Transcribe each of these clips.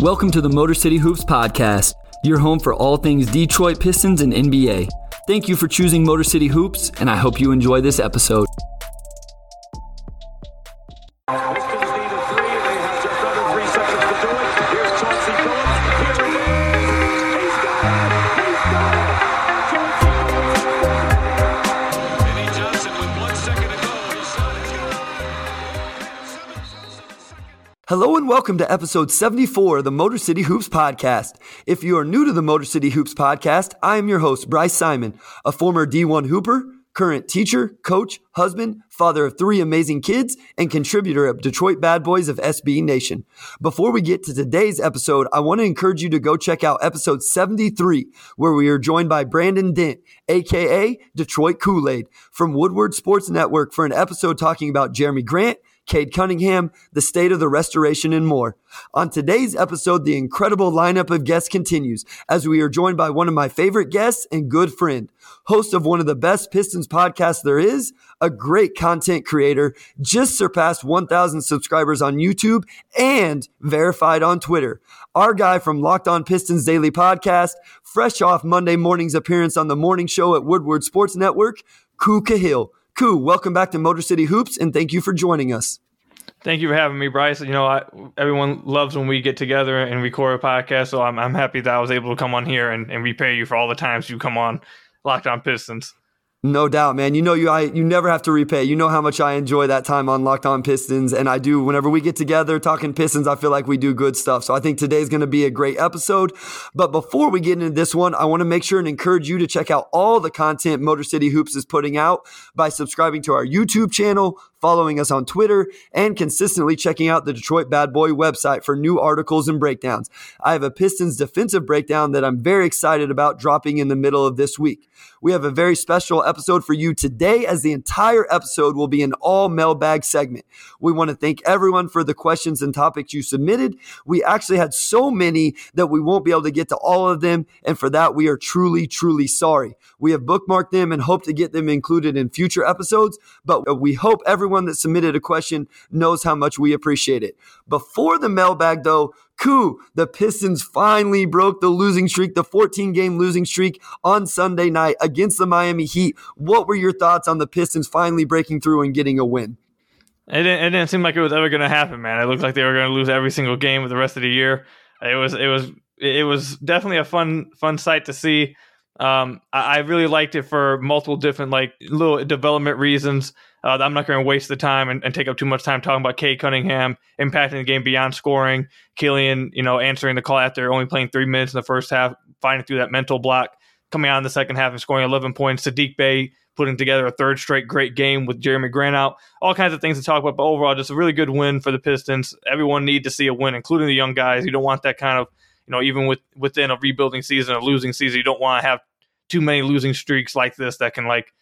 Welcome to the Motor City Hoops Podcast, your home for all things Detroit Pistons and NBA. Thank you for choosing Motor City Hoops, and I hope you enjoy this episode. Welcome to episode 74 of the Motor City Hoops Podcast. If you are new to the Motor City Hoops Podcast, I am your host, Bryce Simon, a former D1 Hooper, current teacher, coach, husband, father of three amazing kids, and contributor of Detroit Bad Boys of SB Nation. Before we get to today's episode, I want to encourage you to go check out episode 73, where we are joined by Brandon Dent, aka Detroit Kool Aid, from Woodward Sports Network for an episode talking about Jerami Grant Cade Cunningham, the state of the restoration, and more. On today's episode, the incredible lineup of guests continues as we are joined by one of my favorite guests and good friend, host of one of the best Pistons podcasts there is, a great content creator, just surpassed 1,000 subscribers on YouTube, and verified on Twitter. Our guy from Locked On Pistons Daily Podcast, fresh off Monday morning's appearance on the morning show at Woodward Sports Network, Ku Khahil. Ku, welcome back to Motor City Hoops, and thank you for joining us. Thank you for having me, Bryce. You know, I, everyone loves when we get together and record a podcast, so I'm, I'm happy that I was able to come on here and, and repay you for all the times you come on Locked On Pistons. No doubt, man. You know you I you never have to repay. You know how much I enjoy that time on Locked On Pistons, and I do whenever we get together talking Pistons. I feel like we do good stuff. So I think today's going to be a great episode. But before we get into this one, I want to make sure and encourage you to check out all the content Motor City Hoops is putting out by subscribing to our YouTube channel, following us on Twitter, and consistently checking out the Detroit Bad Boy website for new articles and breakdowns. I have a Pistons defensive breakdown that I'm very excited about dropping in the middle of this week. We have a very special episode for you today, as the entire episode will be an all mailbag segment. We want to thank everyone for the questions and topics you submitted. We actually had so many that we won't be able to get to all of them, and for that, we are truly, truly sorry. We have bookmarked them and hope to get them included in future episodes, but we hope everyone that submitted a question knows how much we appreciate it. Before the mailbag, though, Ku, the Pistons finally broke the losing streak, the 14 game losing streak on Sunday night against the Miami Heat. What were your thoughts on the Pistons finally breaking through and getting a win? It didn't, it didn't seem like it was ever going to happen, man. It looked like they were going to lose every single game for the rest of the year. It was it was it was definitely a fun fun sight to see. Um, I, I really liked it for multiple different like little development reasons. Uh, I'm not going to waste the time and, and, take up too much time talking about Cade Cunningham impacting the game beyond scoring. Killian, you know, answering the call after only playing three minutes in the first half, finding through that mental block, coming out in the second half and scoring 11 points. Saddiq Bey putting together a third straight great game with Jerami Grant out. All kinds of things to talk about, but overall, just a really good win for the Pistons. Everyone need to see a win, including the young guys. You don't want that kind of, you know, even with within a rebuilding season, a losing season, you don't want to have too many losing streaks like this that can like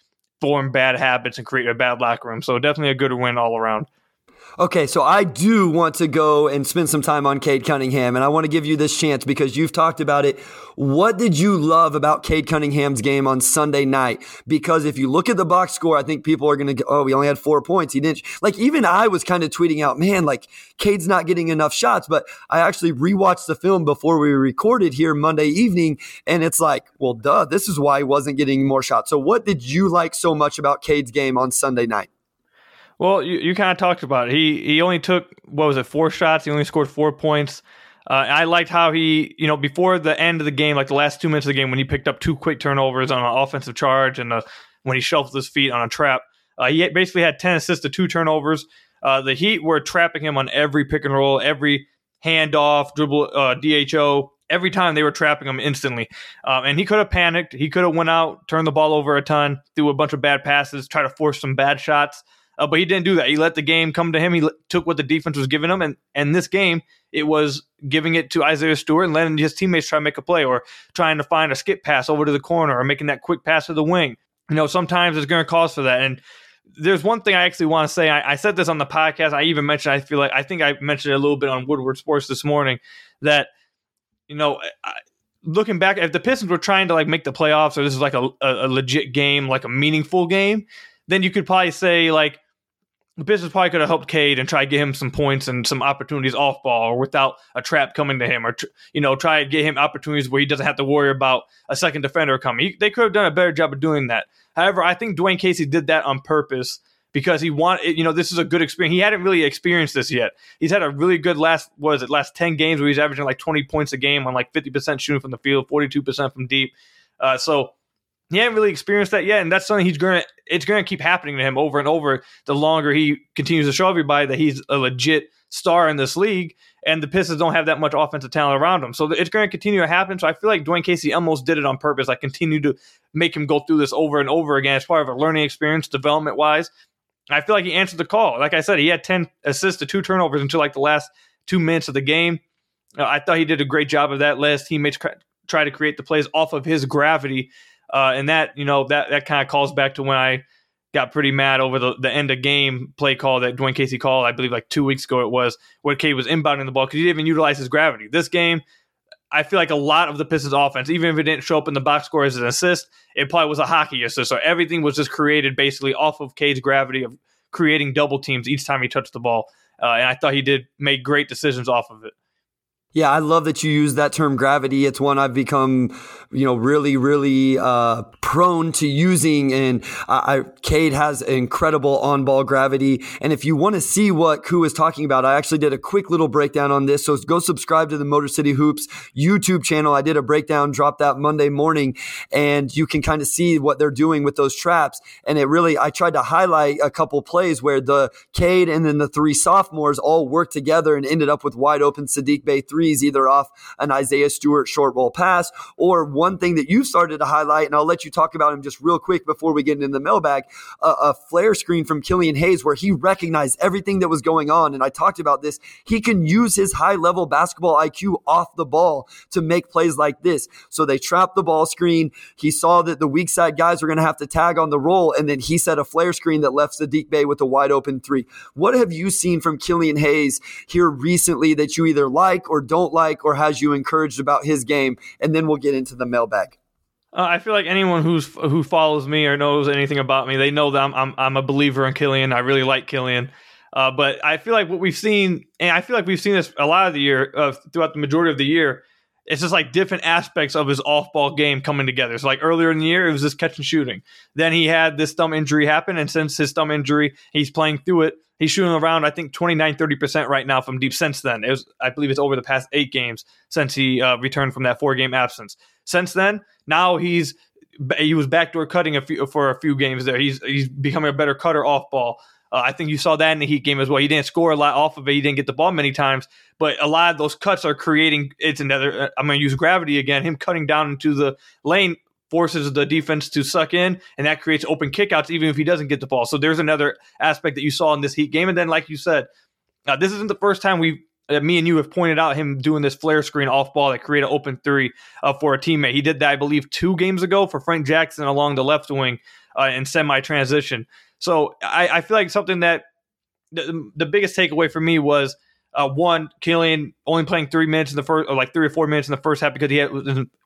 form bad habits and create a bad locker room. So definitely a good win all around. Okay, so I do want to go and spend some time on Cade Cunningham, and I want to give you this chance because you've talked about it. What did you love about Cade Cunningham's game on Sunday night? Because if you look at the box score, I think people are going to go, oh, we only had four points. He didn't. Like, even I was kind of tweeting out, man, like, Cade's not getting enough shots. But I actually rewatched the film before we recorded here Monday evening, and it's like, well, duh, this is why he wasn't getting more shots. So, what did you like so much about Cade's game on Sunday night? Well, you, you kind of talked about it. He he only took what was it four shots. He only scored four points. Uh, I liked how he, you know, before the end of the game, like the last two minutes of the game, when he picked up two quick turnovers on an offensive charge and uh, when he shuffled his feet on a trap, uh, he basically had ten assists to two turnovers. Uh, the Heat were trapping him on every pick and roll, every handoff, dribble, uh, DHO. Every time they were trapping him instantly, um, and he could have panicked. He could have went out, turned the ball over a ton, threw a bunch of bad passes, try to force some bad shots. Uh, but he didn't do that. He let the game come to him. He took what the defense was giving him, and and this game it was giving it to Isaiah Stewart and letting his teammates try to make a play or trying to find a skip pass over to the corner or making that quick pass to the wing. You know, sometimes there's going to cause for that. And there's one thing I actually want to say. I, I, said this on the podcast. I even mentioned. I feel like I think I mentioned it a little bit on Woodward Sports this morning that you know. I, looking back, if the Pistons were trying to like make the playoffs, or this is like a, a, a legit game, like a meaningful game, then you could probably say like the Pistons probably could have helped Cade and try to get him some points and some opportunities off ball or without a trap coming to him or, you know, try to get him opportunities where he doesn't have to worry about a second defender coming. He, they could have done a better job of doing that. However, I think Dwane Casey did that on purpose because he wanted, you know, this is a good experience. He hadn't really experienced this yet. He's had a really good last, what is it, last 10 games where he's averaging like 20 points a game on like 50% shooting from the field, 42% from deep. Uh, so, he hadn't really experienced that yet, and that's something he's gonna. It's gonna keep happening to him over and over. The longer he continues to show everybody that he's a legit star in this league, and the Pistons don't have that much offensive talent around him, so it's going to continue to happen. So I feel like Dwane Casey almost did it on purpose. I continue to make him go through this over and over again as part of a learning experience, development wise. I feel like he answered the call. Like I said, he had ten assists to two turnovers until like the last two minutes of the game. Uh, I thought he did a great job of that. Last teammates try to create the plays off of his gravity uh, and that, you know, that, that kind of calls back to when I got pretty mad over the, the end of game play call that Dwane Casey called, I believe like two weeks ago it was, where Cade was inbounding the ball because he didn't even utilize his gravity. This game, I feel like a lot of the Pistons offense, even if it didn't show up in the box score as an assist, it probably was a hockey assist. So everything was just created basically off of Cade's gravity of creating double teams each time he touched the ball. Uh, and I thought he did make great decisions off of it. Yeah, I love that you use that term gravity. It's one I've become, you know, really, really uh, prone to using. And I, I, Cade has incredible on ball gravity. And if you want to see what Ku is talking about, I actually did a quick little breakdown on this. So go subscribe to the Motor City Hoops YouTube channel. I did a breakdown, dropped that Monday morning, and you can kind of see what they're doing with those traps. And it really, I tried to highlight a couple plays where the Cade and then the three sophomores all worked together and ended up with wide open Saddiq Bey three threes, either off an Isaiah Stewart short roll pass or one thing that you started to highlight, and I'll let you talk about him just real quick before we get into the mailbag, a, a flare screen from Killian Hayes where he recognized everything that was going on. And I talked about this. He can use his high level basketball IQ off the ball to make plays like this. So they trapped the ball screen. He saw that the weak side guys were going to have to tag on the roll, and then he set a flare screen that left Saddiq Bey with a wide open three. What have you seen from Killian Hayes here recently that you either like or don't like or has you encouraged about his game? And then we'll get into the mailbag. Uh, I feel like anyone who's who follows me or knows anything about me, they know that I'm I'm, I'm a believer in Killian. I really like Killian. Uh, but I feel like what we've seen, and I feel like we've seen this a lot of the year, uh, throughout the majority of the year, it's just like different aspects of his off ball game coming together. So, like earlier in the year, it was just catch and shooting. Then he had this thumb injury happen. And since his thumb injury, he's playing through it. He's shooting around, I think, 29, 30% right now from deep since then. It was, I believe it's over the past eight games since he uh, returned from that four game absence. Since then, now he's he was backdoor cutting a few, for a few games there. He's he's becoming a better cutter off ball. Uh, I think you saw that in the Heat game as well. He didn't score a lot off of it. He didn't get the ball many times, but a lot of those cuts are creating. It's another. Uh, I'm going to use gravity again. Him cutting down into the lane forces the defense to suck in, and that creates open kickouts even if he doesn't get the ball. So there's another aspect that you saw in this Heat game. And then, like you said, uh, this isn't the first time we, uh, me and you have pointed out him doing this flare screen off ball that create an open three uh, for a teammate. He did that, I believe, two games ago for Frank Jackson along the left wing uh, in semi transition. So I, I, feel like something that the, the biggest takeaway for me was uh, one, Killian only playing three minutes in the first, or like three or four minutes in the first half because he had,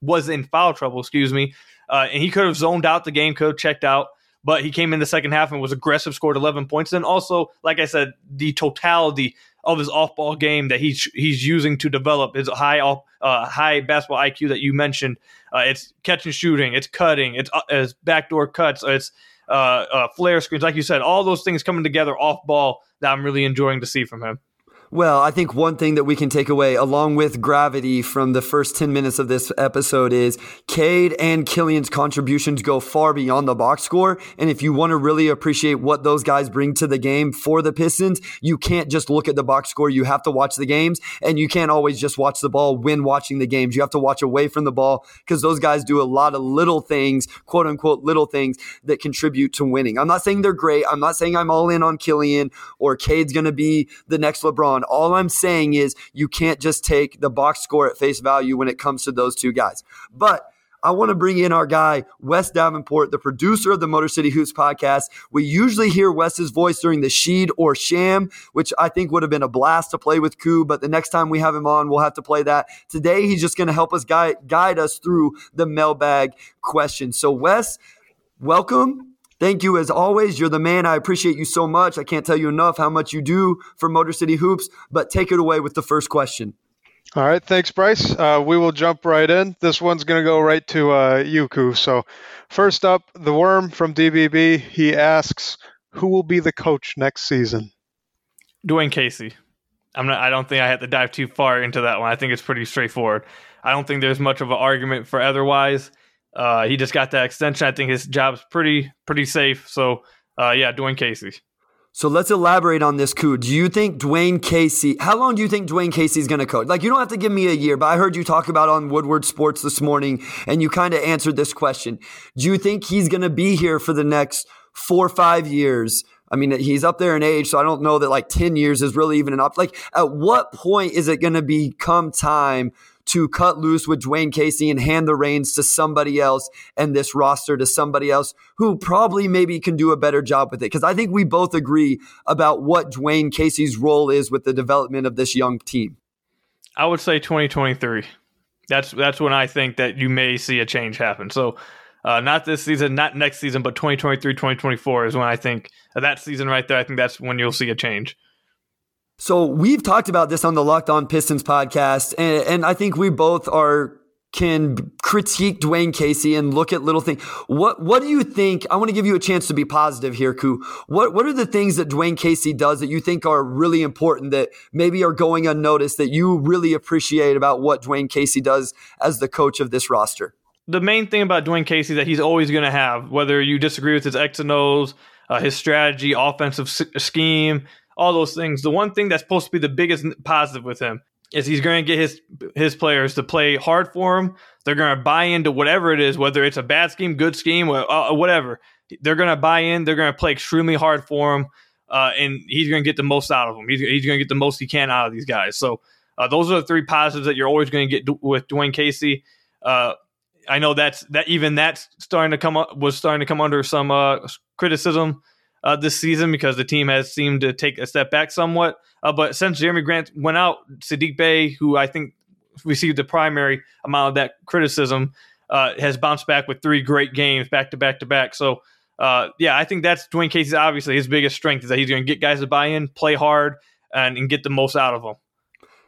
was in foul trouble, excuse me. Uh, and he could have zoned out the game, could have checked out, but he came in the second half and was aggressive, scored 11 points. And also, like I said, the totality of his off-ball game that he's he's using to develop his high off, uh, high basketball IQ that you mentioned. Uh, it's catch and shooting, it's cutting, it's, uh, it's backdoor cuts, it's uh, uh, flare screens, like you said, all those things coming together off ball that I'm really enjoying to see from him. Well, I think one thing that we can take away, along with gravity from the first 10 minutes of this episode, is Cade and Killian's contributions go far beyond the box score. And if you want to really appreciate what those guys bring to the game for the Pistons, you can't just look at the box score. You have to watch the games, and you can't always just watch the ball when watching the games. You have to watch away from the ball because those guys do a lot of little things, quote unquote, little things that contribute to winning. I'm not saying they're great. I'm not saying I'm all in on Killian or Cade's going to be the next LeBron. All I'm saying is you can't just take the box score at face value when it comes to those two guys. But I want to bring in our guy, Wes Davenport, the producer of the Motor City Hoops podcast. We usually hear Wes's voice during the Sheed or Sham, which I think would have been a blast to play with Ku, but the next time we have him on, we'll have to play that. Today, he's just going to help us guide, guide us through the mailbag question. So, Wes, welcome. Thank you as always. You're the man. I appreciate you so much. I can't tell you enough how much you do for Motor City Hoops, but take it away with the first question. All right, thanks, Bryce. Uh, we will jump right in. This one's going to go right to uh, Yuku. So, first up, the Worm from DBB. He asks, "Who will be the coach next season?" Dwane Casey. I'm not. I don't think I have to dive too far into that one. I think it's pretty straightforward. I don't think there's much of an argument for otherwise. Uh, he just got that extension. I think his job's pretty pretty safe. So, uh, yeah, Dwane Casey. So let's elaborate on this coup. Do you think Dwane Casey, how long do you think Dwane Casey's going to coach? Like, you don't have to give me a year, but I heard you talk about on Woodward Sports this morning and you kind of answered this question. Do you think he's going to be here for the next four or five years? I mean, he's up there in age, so I don't know that like 10 years is really even enough. Like, at what point is it going to become time to cut loose with Dwane Casey and hand the reins to somebody else and this roster to somebody else who probably maybe can do a better job with it. Because I think we both agree about what Dwane Casey's role is with the development of this young team. I would say 2023. That's that's when I think that you may see a change happen. So uh, not this season, not next season, but 2023, 2024 is when I think uh, that season right there. I think that's when you'll see a change. So we've talked about this on the Locked On Pistons podcast, and, and, I think we both are can critique Dwane Casey and look at little things. What what do you think? I want to give you a chance to be positive here, Ku. What what are the things that Dwane Casey does that you think are really important that maybe are going unnoticed that you really appreciate about what Dwane Casey does as the coach of this roster? The main thing about Dwane Casey that he's always going to have, whether you disagree with his X and O's, uh, his strategy, offensive scheme, all those things. The one thing that's supposed to be the biggest positive with him is he's going to get his his players to play hard for him. They're going to buy into whatever it is, whether it's a bad scheme, good scheme, or uh, whatever. They're going to buy in. They're going to play extremely hard for him, uh, and he's going to get the most out of them. He's, he's going to get the most he can out of these guys. So uh, those are the three positives that you're always going to get with Dwane Casey. Uh, I know that's that even that's starting to come up was starting to come under some uh, criticism uh, this season because the team has seemed to take a step back somewhat. Uh, but since Jerami Grant went out, Saddiq Bey, who I think received the primary amount of that criticism, uh, has bounced back with three great games back to back to back. So, uh, yeah, I think that's Dwane Casey's obviously his biggest strength is that he's going to get guys to buy in, play hard, and, and get the most out of them.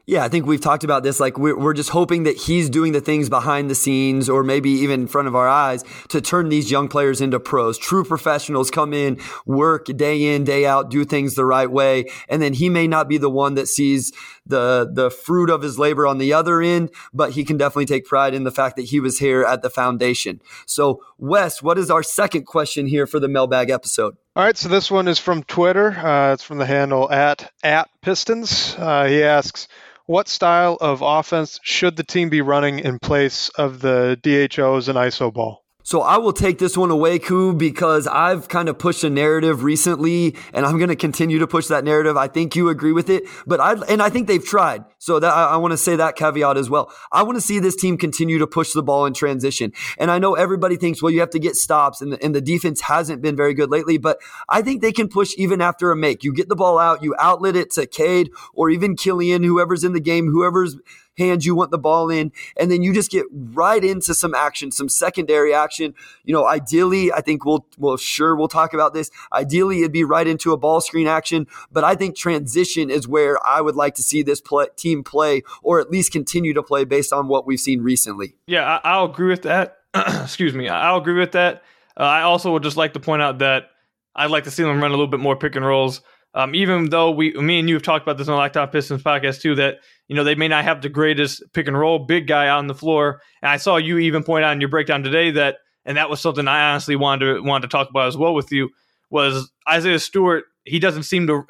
Yeah, I think we've talked about this. Like, we're, we're just hoping that he's doing the things behind the scenes or maybe even in front of our eyes to turn these young players into pros. True professionals come in, work day in, day out, do things the right way. And then he may not be the one that sees the, the fruit of his labor on the other end, but he can definitely take pride in the fact that he was here at the foundation. So, Wes, what is our second question here for the mailbag episode? All right, so this one is from Twitter. Uh, it's from the handle at at Pistons. Uh, he asks, what style of offense should the team be running in place of the DHOs and ISO ball? So I will take this one away, Ku, because I've kind of pushed a narrative recently, and I'm going to continue to push that narrative. I think you agree with it, but I and I think they've tried. So that I, I want to say that caveat as well. I want to see this team continue to push the ball in transition, and I know everybody thinks, well, you have to get stops, and the, and the defense hasn't been very good lately, but I think they can push even after a make. You get the ball out, you outlet it to Cade or even Killian, whoever's in the game, whoever's hands you want the ball in, and then you just get right into some action, some secondary action. You know, ideally, I think we'll, well, sure, we'll talk about this. Ideally, it'd be right into a ball screen action, but I think transition is where I would like to see this play, team play, or at least continue to play based on what we've seen recently. Yeah, I, will agree with that. Excuse me, I'll agree with that. Uh, I also would just like to point out that I'd like to see them run a little bit more pick and rolls. Um, even though we, me and you have talked about this on the Locked On Pistons podcast too, that you know they may not have the greatest pick and roll big guy on the floor. And I saw you even point out in your breakdown today that, and that was something I honestly wanted to wanted to talk about as well with you was Isaiah Stewart. He doesn't seem to.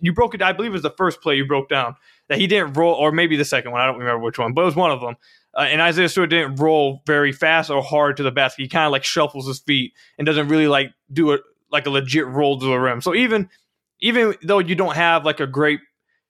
You broke it. I believe it was the first play you broke down that he didn't roll, or maybe the second one. I don't remember which one, but it was one of them. Uh, and Isaiah Stewart didn't roll very fast or hard to the basket. He kind of like shuffles his feet and doesn't really like do it like a legit roll to the rim. So even even though you don't have like a great,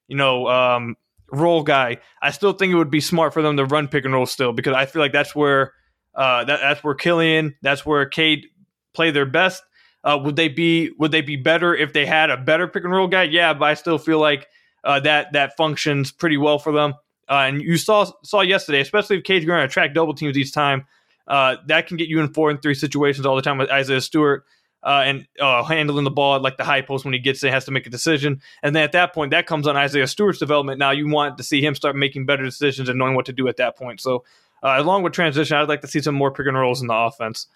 you know, um, roll guy, I still think it would be smart for them to run pick and roll still because I feel like that's where uh, that, that's where Killian, that's where Cade play their best. Uh, would they be would they be better if they had a better pick and roll guy? Yeah, but I still feel like uh, that that functions pretty well for them. Uh, and you saw saw yesterday, especially if Cade's going to attract double teams each time, uh, that can get you in four and three situations all the time with Isaiah Stewart. Uh, and uh, handling the ball at like the high post when he gets it, has to make a decision. And then at that point, that comes on Isaiah Stewart's development. Now you want to see him start making better decisions and knowing what to do at that point. So, uh, along with transition, I'd like to see some more pick and rolls in the offense.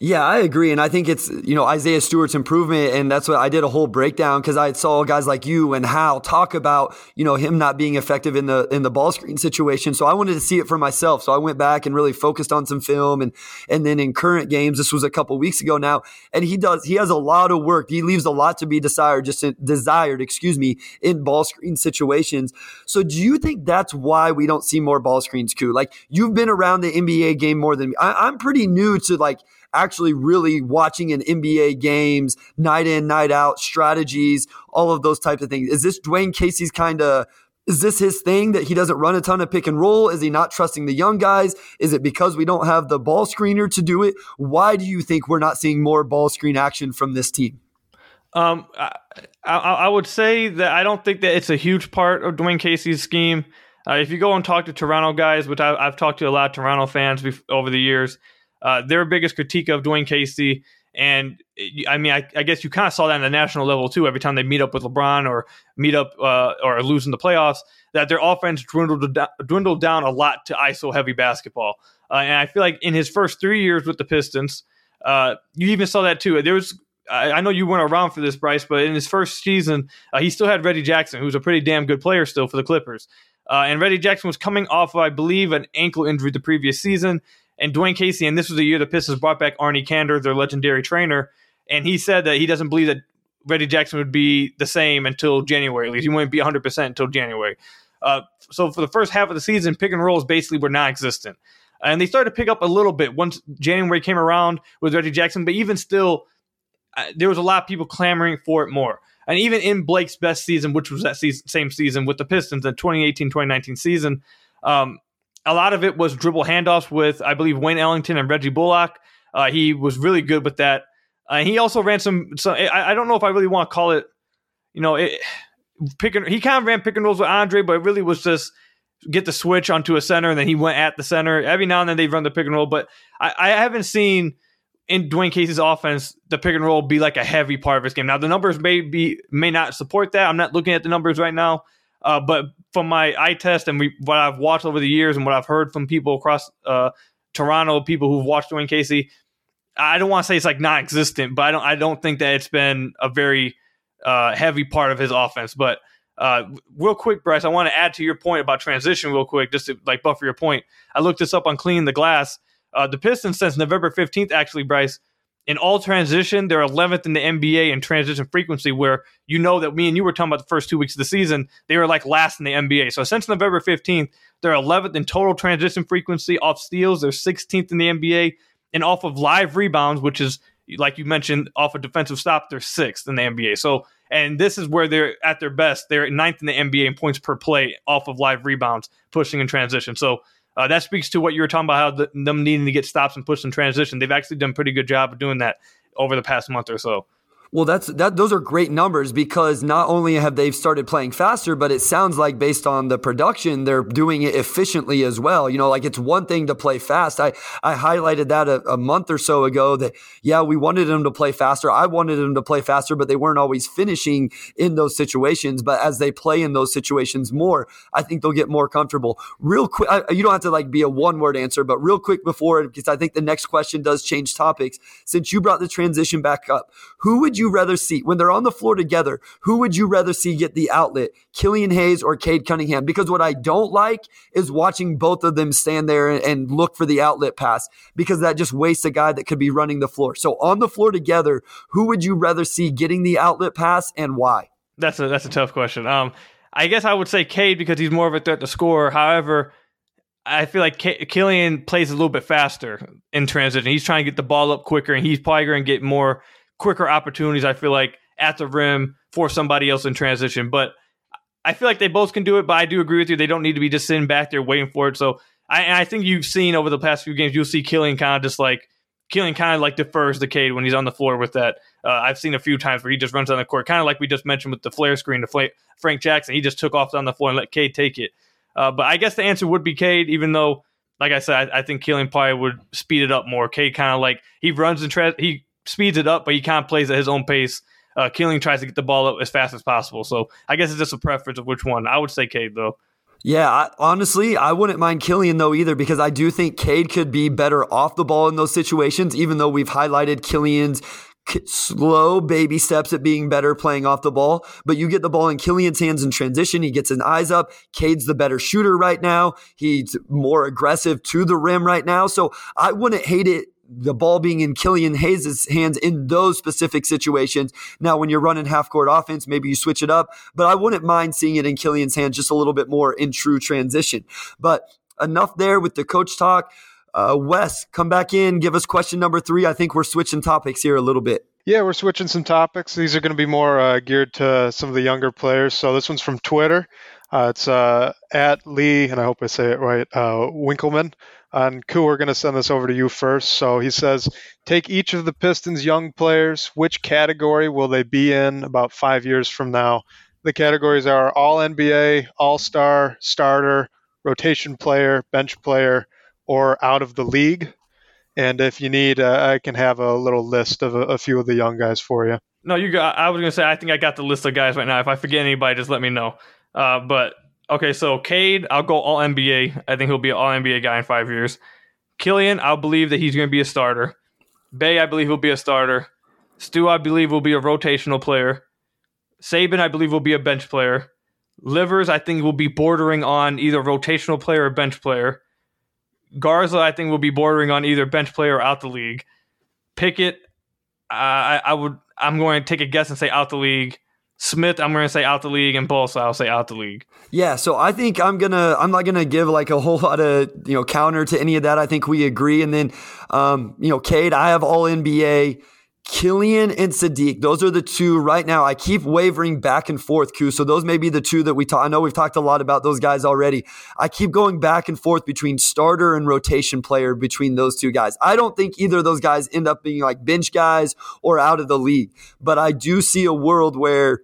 Yeah, I agree. And I think it's, you know, Isaiah Stewart's improvement. And that's what I did a whole breakdown because I saw guys like you and Hal talk about, you know, him not being effective in the in the ball screen situation. So I wanted to see it for myself. So I went back and really focused on some film and and then in current games, this was a couple weeks ago now, and he does he has a lot of work. He leaves a lot to be desired, just in, desired, excuse me, in ball screen situations. So do you think that's why we don't see more ball screens, Ku? Like you've been around the NBA game more than me. I, I'm pretty new to like actually really watching an NBA games night in, night out, strategies, all of those types of things. Is this Dwane Casey's kind of is this his thing that he doesn't run a ton of pick and roll? Is he not trusting the young guys? Is it because we don't have the ball screener to do it? Why do you think we're not seeing more ball screen action from this team? Um, I, I, I would say that I don't think that it's a huge part of Dwane Casey's scheme. Uh, if you go and talk to Toronto guys, which I, have talked to a lot of Toronto fans over the years, uh, their biggest critique of Dwane Casey. And I mean, I, I guess you kind of saw that on the national level too. Every time they meet up with LeBron or meet up uh, or lose in the playoffs, that their offense dwindled dwindled down a lot to ISO heavy basketball. Uh, and I feel like in his first three years with the Pistons, uh, you even saw that too. There was I, know you weren't around for this, Bryce, but in his first season, uh, he still had Reggie Jackson, who's a pretty damn good player still for the Clippers. Uh, and Reggie Jackson was coming off, of, I believe, an ankle injury the previous season and Dwane Casey, and this was the year the Pistons brought back Arnie Kander, their legendary trainer, and he said that he doesn't believe that Reggie Jackson would be the same until January. At least he wouldn't be 100% until January. Uh, so for the first half of the season, pick and rolls basically were non-existent, and they started to pick up a little bit once January came around with Reggie Jackson. But even still, uh, there was a lot of people clamoring for it more. And even in Blake's best season, which was that season, same season with the Pistons, the 2018-2019 season, um, a lot of it was dribble handoffs with, I believe, Wayne Ellington and Reggie Bullock. Uh, he was really good with that. Uh, he also ran some. some I, I, don't know if I really want to call it, you know, it, pick and, he kind of ran pick and rolls with Andre, but it really was just get the switch onto a center, and then he went at the center. Every now and then they run the pick and roll, but I, I haven't seen in Dwane Casey's offense the pick and roll be like a heavy part of his game. Now the numbers may be may not support that. I'm not looking at the numbers right now, uh, but from my eye test and we, what I've watched over the years and what I've heard from people across uh, Toronto, people who've watched Dwane Casey, I don't want to say it's like non-existent, but I don't I don't think that it's been a very uh, heavy part of his offense. But uh, real quick, Bryce, I want to add to your point about transition real quick, just to like buffer your point. I looked this up on Clean the Glass. Uh, the Pistons since November 15th, actually, Bryce, in all transition, they're 11th in the NBA in transition frequency, where you know that me and you were talking about the first two weeks of the season, they were like last in the NBA. So since November 15th, they're 11th in total transition frequency off steals. They're 16th in the NBA. And off of live rebounds, which is, like you mentioned, off a of defensive stop, they're sixth in the NBA. So, and this is where they're at their best. They're ninth in the NBA in points per play off of live rebounds, pushing in transition. So, uh, that speaks to what you were talking about, how the, them needing to get stops and push in transition. They've actually done a pretty good job of doing that over the past month or so. Well, that's that. Those are great numbers because not only have they started playing faster, but it sounds like based on the production, they're doing it efficiently as well. You know, like it's one thing to play fast. I I highlighted that a, a month or so ago. That yeah, we wanted them to play faster. I wanted them to play faster, but they weren't always finishing in those situations. But as they play in those situations more, I think they'll get more comfortable. Real quick, I, you don't have to like be a one word answer, but real quick before because I think the next question does change topics. Since you brought the transition back up, who would you you rather see when they're on the floor together? Who would you rather see get the outlet, Killian Hayes or Cade Cunningham? Because what I don't like is watching both of them stand there and, and look for the outlet pass because that just wastes a guy that could be running the floor. So on the floor together, who would you rather see getting the outlet pass and why? That's a that's a tough question. Um, I guess I would say Cade because he's more of a threat to score. However, I feel like K- Killian plays a little bit faster in transition. He's trying to get the ball up quicker, and he's probably going to get more quicker opportunities, I feel like, at the rim for somebody else in transition. But I feel like they both can do it, but I do agree with you. They don't need to be just sitting back there waiting for it. So I, I think you've seen over the past few games, you'll see Killian kind of just like Killian kind of like defers the Cade when he's on the floor with that. Uh, I've seen a few times where he just runs on the court, kind of like we just mentioned with the flare screen to Frank Jackson. He just took off on the floor and let Cade take it. Uh, but I guess the answer would be Cade, even though, like I said, I, I think Killian probably would speed it up more. Cade kind of like he runs and tra- he speeds it up, but he kind of plays at his own pace. Uh, Killian tries to get the ball up as fast as possible. So I guess it's just a preference of which one. I would say Cade though. Yeah, I, honestly, I wouldn't mind Killian though either because I do think Cade could be better off the ball in those situations. Even though we've highlighted Killian's slow baby steps at being better playing off the ball, but you get the ball in Killian's hands in transition. He gets his eyes up. Cade's the better shooter right now. He's more aggressive to the rim right now. So I wouldn't hate it the ball being in Killian Hayes' hands in those specific situations. Now, when you're running half court offense, maybe you switch it up, but I wouldn't mind seeing it in Killian's hands just a little bit more in true transition. But enough there with the coach talk. Uh, Wes, come back in. Give us question number three. I think we're switching topics here a little bit. Yeah, we're switching some topics. These are going to be more uh, geared to some of the younger players. So this one's from Twitter. Uh, it's uh, at Lee, and I hope I say it right, uh, Winkleman. And Ku, we're going to send this over to you first. So he says, take each of the Pistons' young players. Which category will they be in about five years from now? The categories are All NBA, All Star, Starter, Rotation Player, Bench Player, or out of the league. And if you need, uh, I can have a little list of a, a, few of the young guys for you. No, you got. I was gonna say I think I got the list of guys right now. If I forget anybody, just let me know. Uh, but okay, so Cade, I'll go All NBA. I think he'll be an All NBA guy in five years. Killian, I'll believe that he's gonna be a starter. Bey, I believe he'll be a starter. Stu, I believe will be a rotational player. Saben, I believe will be a bench player. Livers, I think will be bordering on either rotational player or bench player. Garza, I think, will be bordering on either bench player or out the league. Pickett, I, I, would. I'm going to take a guess and say out the league. Smith, I'm going to say out the league, and Bosa, I'll say out the league. Yeah, so I think I'm gonna. I'm not gonna give like a whole lot of you know counter to any of that. I think we agree. And then, um, you know, Cade, I have all NBA. Killian and Saddiq, those are the two right now. I keep wavering back and forth, Q. So those may be the two that we talk. I know we've talked a lot about those guys already. I keep going back and forth between starter and rotation player between those two guys. I don't think either of those guys end up being like bench guys or out of the league, but I do see a world where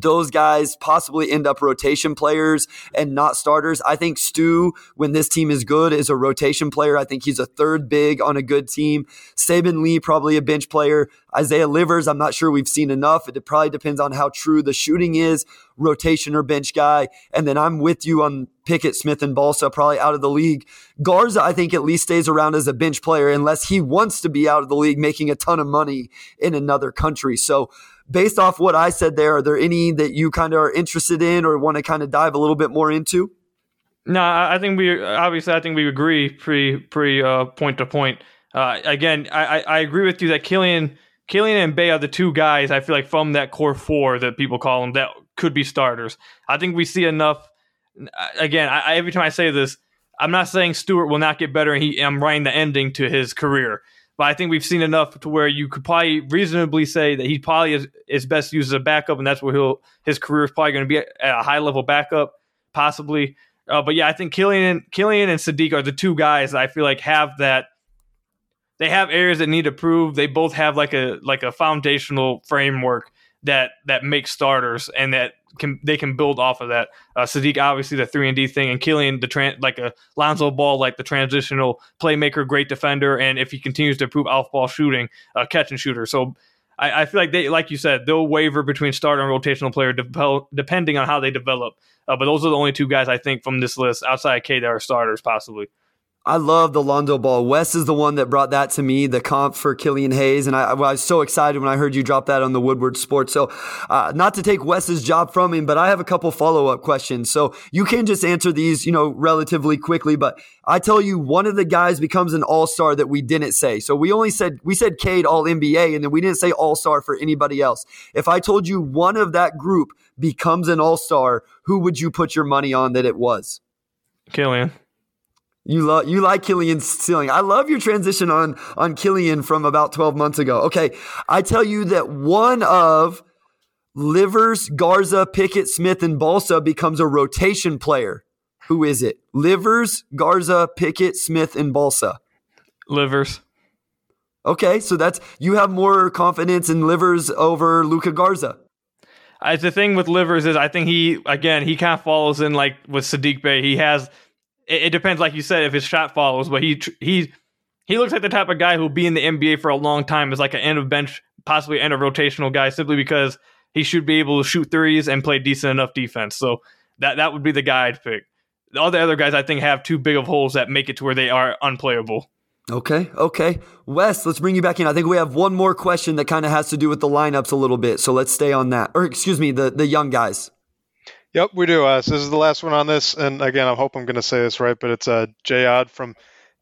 those guys possibly end up rotation players and not starters. I think Stu, when this team is good, is a rotation player. I think he's a third big on a good team. Saben Lee, probably a bench player. Isaiah Livers, I'm not sure we've seen enough. It probably depends on how true the shooting is, rotation or bench guy. And then I'm with you on Pickett, Smith, and Balsa, probably out of the league. Garza, I think, at least stays around as a bench player unless he wants to be out of the league making a ton of money in another country. So based off what I said there, are there any that you kind of are interested in or want to kind of dive a little bit more into? No, I think we obviously I think we agree pretty pretty uh, point to point. Uh, again, I, I agree with you that Killian Killian and Bey are the two guys I feel like from that core four that people call them that could be starters. I think we see enough. Again, I, every time I say this, I'm not saying Stewart will not get better and he I'm writing the ending to his career. But I think we've seen enough to where you could probably reasonably say that he probably is, is best used as a backup, and that's where he'll his career is probably going to be at a high level backup, possibly. Uh, but yeah, I think Killian, Killian and Saddiq are the two guys that I feel like have that. They have areas that need to prove. They both have like a like a foundational framework that that makes starters and that can they can build off of that. Uh, Saddiq obviously the three and D thing, and Killian the tran- like a Lonzo Ball like the transitional playmaker, great defender, and if he continues to improve off ball shooting, uh, catch and shooter. So I, I, feel like they like you said they'll waver between starter and rotational player de- depending on how they develop. Uh, but those are the only two guys I think from this list outside K that are starters possibly. I love the Lonzo Ball. Wes is the one that brought that to me, the comp for Killian Hayes. And I, I was so excited when I heard you drop that on the Woodward Sports. So, uh, not to take Wes's job from him, but I have a couple follow up questions. So, you can just answer these, you know, relatively quickly. But I tell you, one of the guys becomes an all star that we didn't say. So, we only said, we said Cade all NBA, and then we didn't say all star for anybody else. If I told you one of that group becomes an all star, who would you put your money on that it was? Killian. You love you like Killian's ceiling. I love your transition on on Killian from about 12 months ago. Okay, I tell you that one of Livers, Garza, Pickett, Smith, and Balsa becomes a rotation player. Who is it? Livers, Garza, Pickett, Smith, and Balsa. Livers. Okay, so that's you have more confidence in Livers over Luka Garza. I, the thing with Livers is I think he again he kind of follows in like with Saddiq Bey. He has it, it, depends, like you said, if his shot follows. But he he he looks like the type of guy who'll be in the NBA for a long time as like an end of bench, possibly end of rotational guy, simply because he should be able to shoot threes and play decent enough defense. So that that would be the guy I'd pick. All the other guys I think have too big of holes that make it to where they are unplayable. Okay, okay. Wes, let's bring you back in. I think we have one more question that kind of has to do with the lineups a little bit. So let's stay on that. Or excuse me, the, the young guys. Yep, we do. Uh, so this is the last one on this, and again, I hope I'm going to say this right, but it's uh, Jayad from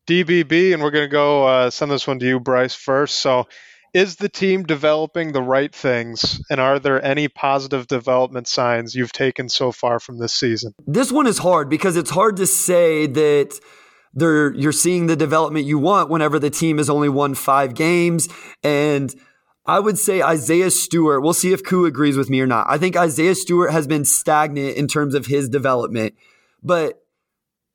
DBB, and we're going to go uh, send this one to you, Bryce, first. So, is the team developing the right things, and are there any positive development signs you've taken so far from this season? This one is hard because it's hard to say that they're you're seeing the development you want whenever the team has only won five games and I would say Isaiah Stewart. We'll see if Ku agrees with me or not. I think Isaiah Stewart has been stagnant in terms of his development, but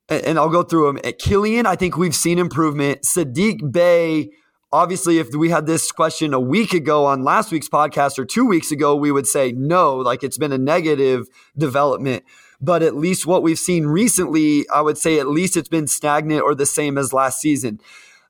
and I'll go through them. At Killian, I think we've seen improvement. Saddiq Bey, obviously, if we had this question a week ago on last week's podcast or two weeks ago, we would say no, like it's been a negative development. But at least what we've seen recently, I would say at least it's been stagnant or the same as last season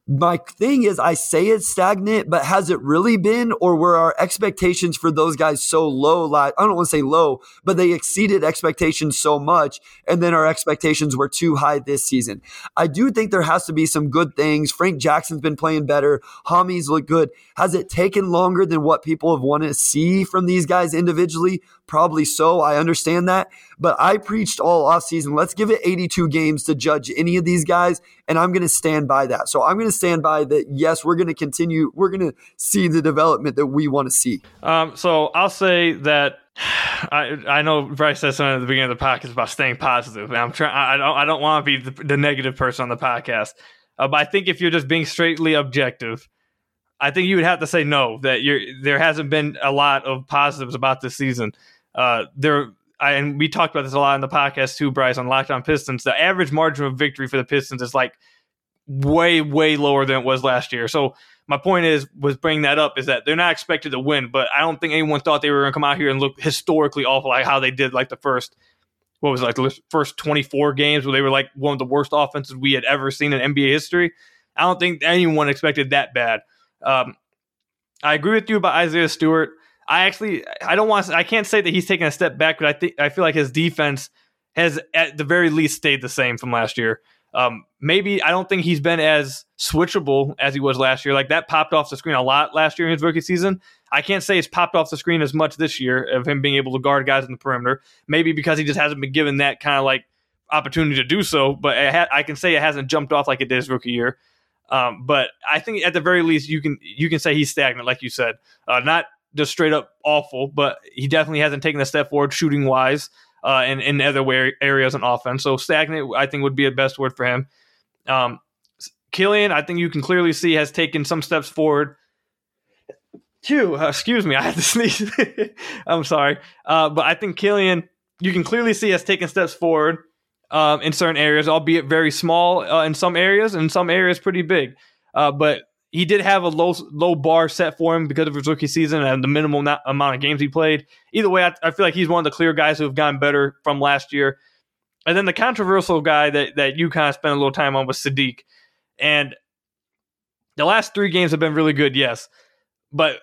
my thing is I say it's stagnant, but has it really been, or were our expectations for those guys so low? I don't want to say low, but they exceeded expectations so much, and then our expectations were too high this season. I do think there has to be some good things. Frank Jackson's been playing better. Hami's look good. Has it taken longer than what people have wanted to see from these guys individually? Probably so. I understand that. But I preached all offseason, let's give it 82 games to judge any of these guys. And I'm going to stand by that. So I'm going to stand by that. Yes, we're going to continue. We're going to see the development that we want to see. Um, so I'll say that I I know Bryce said something at the beginning of the podcast about staying positive. And I'm trying. I don't. I don't want to be the, the negative person on the podcast. Uh, but I think if you're just being straightly objective, I think you would have to say no. That you're there hasn't been a lot of positives about this season. Uh, there, And we talked about this a lot in the podcast too, Bryce, on Locked On Pistons. The average margin of victory for the Pistons is like way, way lower than it was last year. So my point is, was bringing that up is that they're not expected to win, but I don't think anyone thought they were going to come out here and look historically awful like how they did like the first, what was it, like the first 24 games where they were like one of the worst offenses we had ever seen in NBA history. I don't think anyone expected that bad. Um, I agree with you about Isaiah Stewart. I actually I don't want I can't say that he's taken a step back, but I think I feel like his defense has at the very least stayed the same from last year. Um, maybe I don't think he's been as switchable as he was last year. Like that popped off the screen a lot last year in his rookie season. I can't say it's popped off the screen as much this year of him being able to guard guys in the perimeter. Maybe because he just hasn't been given that kind of like opportunity to do so. But ha- I can say it hasn't jumped off like it did his rookie year. Um, but I think at the very least you can you can say he's stagnant, like you said. Uh, not just straight up awful, but he definitely hasn't taken a step forward shooting wise uh, and in other areas in offense. So stagnant, I think, would be a best word for him. Um, Killian, I think you can clearly see has taken some steps forward. Phew, uh, excuse me, I had to sneeze. I'm sorry, uh, but I think Killian, you can clearly see has taken steps forward um, in certain areas, albeit very small uh, in some areas, and some areas pretty big. Uh, but he did have a low low bar set for him because of his rookie season and the minimal na- amount of games he played. Either way, I, I, feel like he's one of the clear guys who have gotten better from last year. And then the controversial guy that that you kind of spent a little time on was Saddiq, and the last three games have been really good, yes, but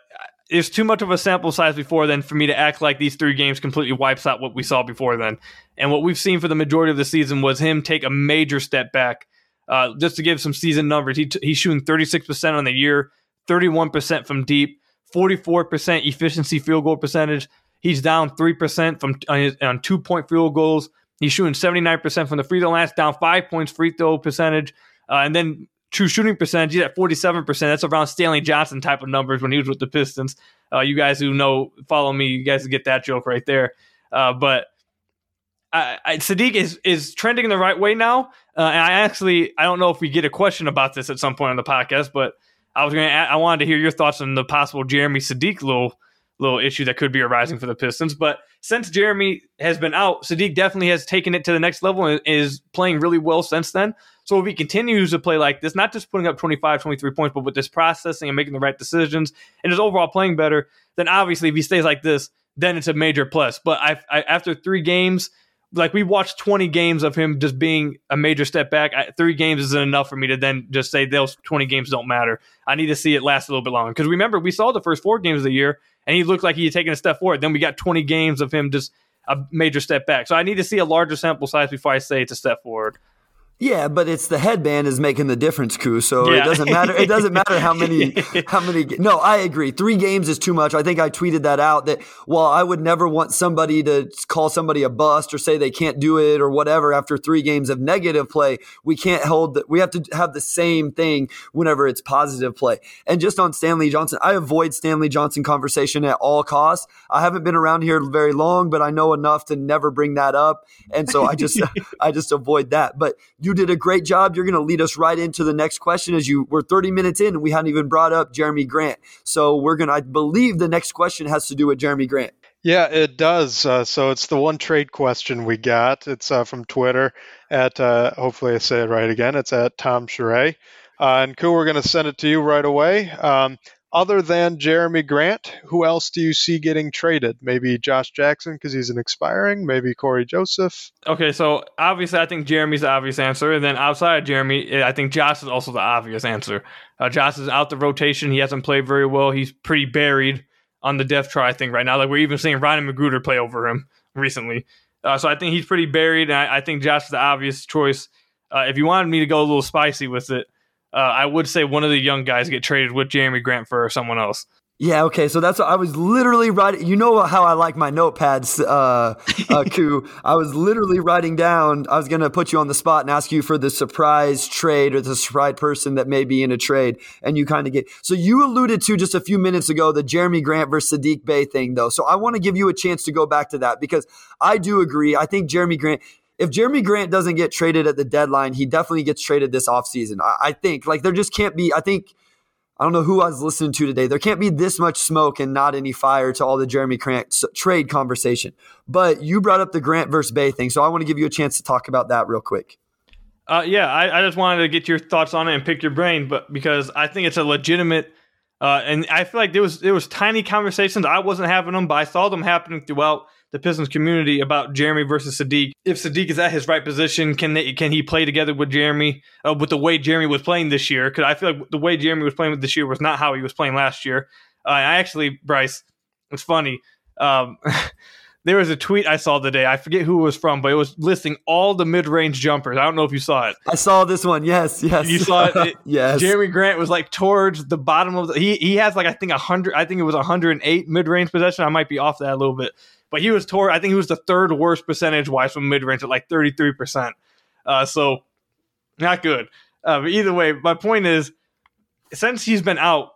it's too much of a sample size before then for me to act like these three games completely wipes out what we saw before then. And what we've seen for the majority of the season was him take a major step back uh, just to give some season numbers, he t- he's shooting 36% on the year, 31% from deep, 44% efficiency field goal percentage. He's down 3% from on, his, on two point field goals. He's shooting 79% from the free throw line, down five points free throw percentage. Uh, and then true shooting percentage, he's at 47%. That's around Stanley Johnson type of numbers when he was with the Pistons. Uh, you guys who know, follow me, you guys get that joke right there. Uh, but I, I, Saddiq is is trending in the right way now, uh, and I actually I don't know if we get a question about this at some point on the podcast, but I was gonna I wanted to hear your thoughts on the possible Jerami Saddiq little little issue that could be arising for the Pistons. But since Jerami has been out, Saddiq definitely has taken it to the next level and is playing really well since then. So if he continues to play like this, not just putting up 25, 23 points, but with this processing and making the right decisions and his overall playing better, then obviously if he stays like this, then it's a major plus. But I, I after three games like we watched 20 games of him just being a major step back. I, three games isn't enough for me to then just say those 20 games don't matter. I need to see it last a little bit longer. Because remember, we saw the first four games of the year and he looked like he had taken a step forward. Then we got 20 games of him just a major step back. So I need to see a larger sample size before I say it's a step forward. Yeah, but it's the headband is making the difference, Ku. So Yeah. it doesn't matter. It doesn't matter how many, how many. No, I agree. Three games is too much. I think I tweeted that out. That while I would never want somebody to call somebody a bust or say they can't do it or whatever after three games of negative play, we can't hold. The, we have to have the same thing whenever it's positive play. And just on Stanley Johnson, I avoid Stanley Johnson conversation at all costs. I haven't been around here very long, but I know enough to never bring that up, and so I just, I just avoid that. But you did a great job. You're going to lead us right into the next question as you we're 30 minutes in and we hadn't even brought up Jerami Grant. So we're going to I believe the next question has to do with Jerami Grant. Yeah, it does. Uh, so it's the one trade question we got. It's uh, from Twitter at, uh, hopefully I say it right again, it's at Tom Sheree. Uh, and cool, we're going to send it to you right away. Um, other than Jerami Grant, who else do you see getting traded? Maybe Josh Jackson because he's an expiring. Maybe Cory Joseph. Okay, so obviously, I think Jerami's the obvious answer. And then outside of Jerami, I think Josh is also the obvious answer. Uh, Josh is out the rotation. He hasn't played very well. He's pretty buried on the depth chart, I think, right now. Like, we're even seeing Ryan McGruder play over him recently. Uh, so I think he's pretty buried. And I, I think Josh is the obvious choice. Uh, if you wanted me to go a little spicy with it, uh, I would say one of the young guys get traded with Jerami Grant for someone else. Yeah, okay. So that's what I was literally writing. You know how I like my notepads, uh, uh, Ku. I was literally writing down. I was going to put you on the spot and ask you for the surprise trade or the surprise person that may be in a trade, and you kind of get. So you alluded to just a few minutes ago the Jerami Grant versus Saddiq Bey thing, though. So I want to give you a chance to go back to that because I do agree. I think Jerami Grant. If Jerami Grant doesn't get traded at the deadline, he definitely gets traded this offseason. I, I think like there just can't be. I think I don't know who I was listening to today. There can't be this much smoke and not any fire to all the Jerami Grant trade conversation. But you brought up the Grant versus Bey thing, so I want to give you a chance to talk about that real quick. Uh, yeah, I, I just wanted to get your thoughts on it and pick your brain, but because I think it's a legitimate, uh, and I feel like there was there was tiny conversations. I wasn't having them, but I saw them happening throughout the Pistons community about Jerami versus Saddiq. If Saddiq is at his right position, can they, can he play together with Jerami uh, with the way Jerami was playing this year? Because I feel like the way Jerami was playing this year was not how he was playing last year. Uh, I actually, Bryce, it's funny. Um, there was a tweet I saw today. I forget who it was from, but it was listing all the mid-range jumpers. I don't know if you saw it. I saw this one. Yes, yes. You saw it? It- yes. Jerami Grant was like towards the bottom of the. He he has like I think hundred. I think it was 108 mid-range possession. I might be off that a little bit, but he was toward. I think he was the third worst percentage wise from mid-range at like 33 percent. Uh, so not good. Uh, but either way, my point is, since he's been out,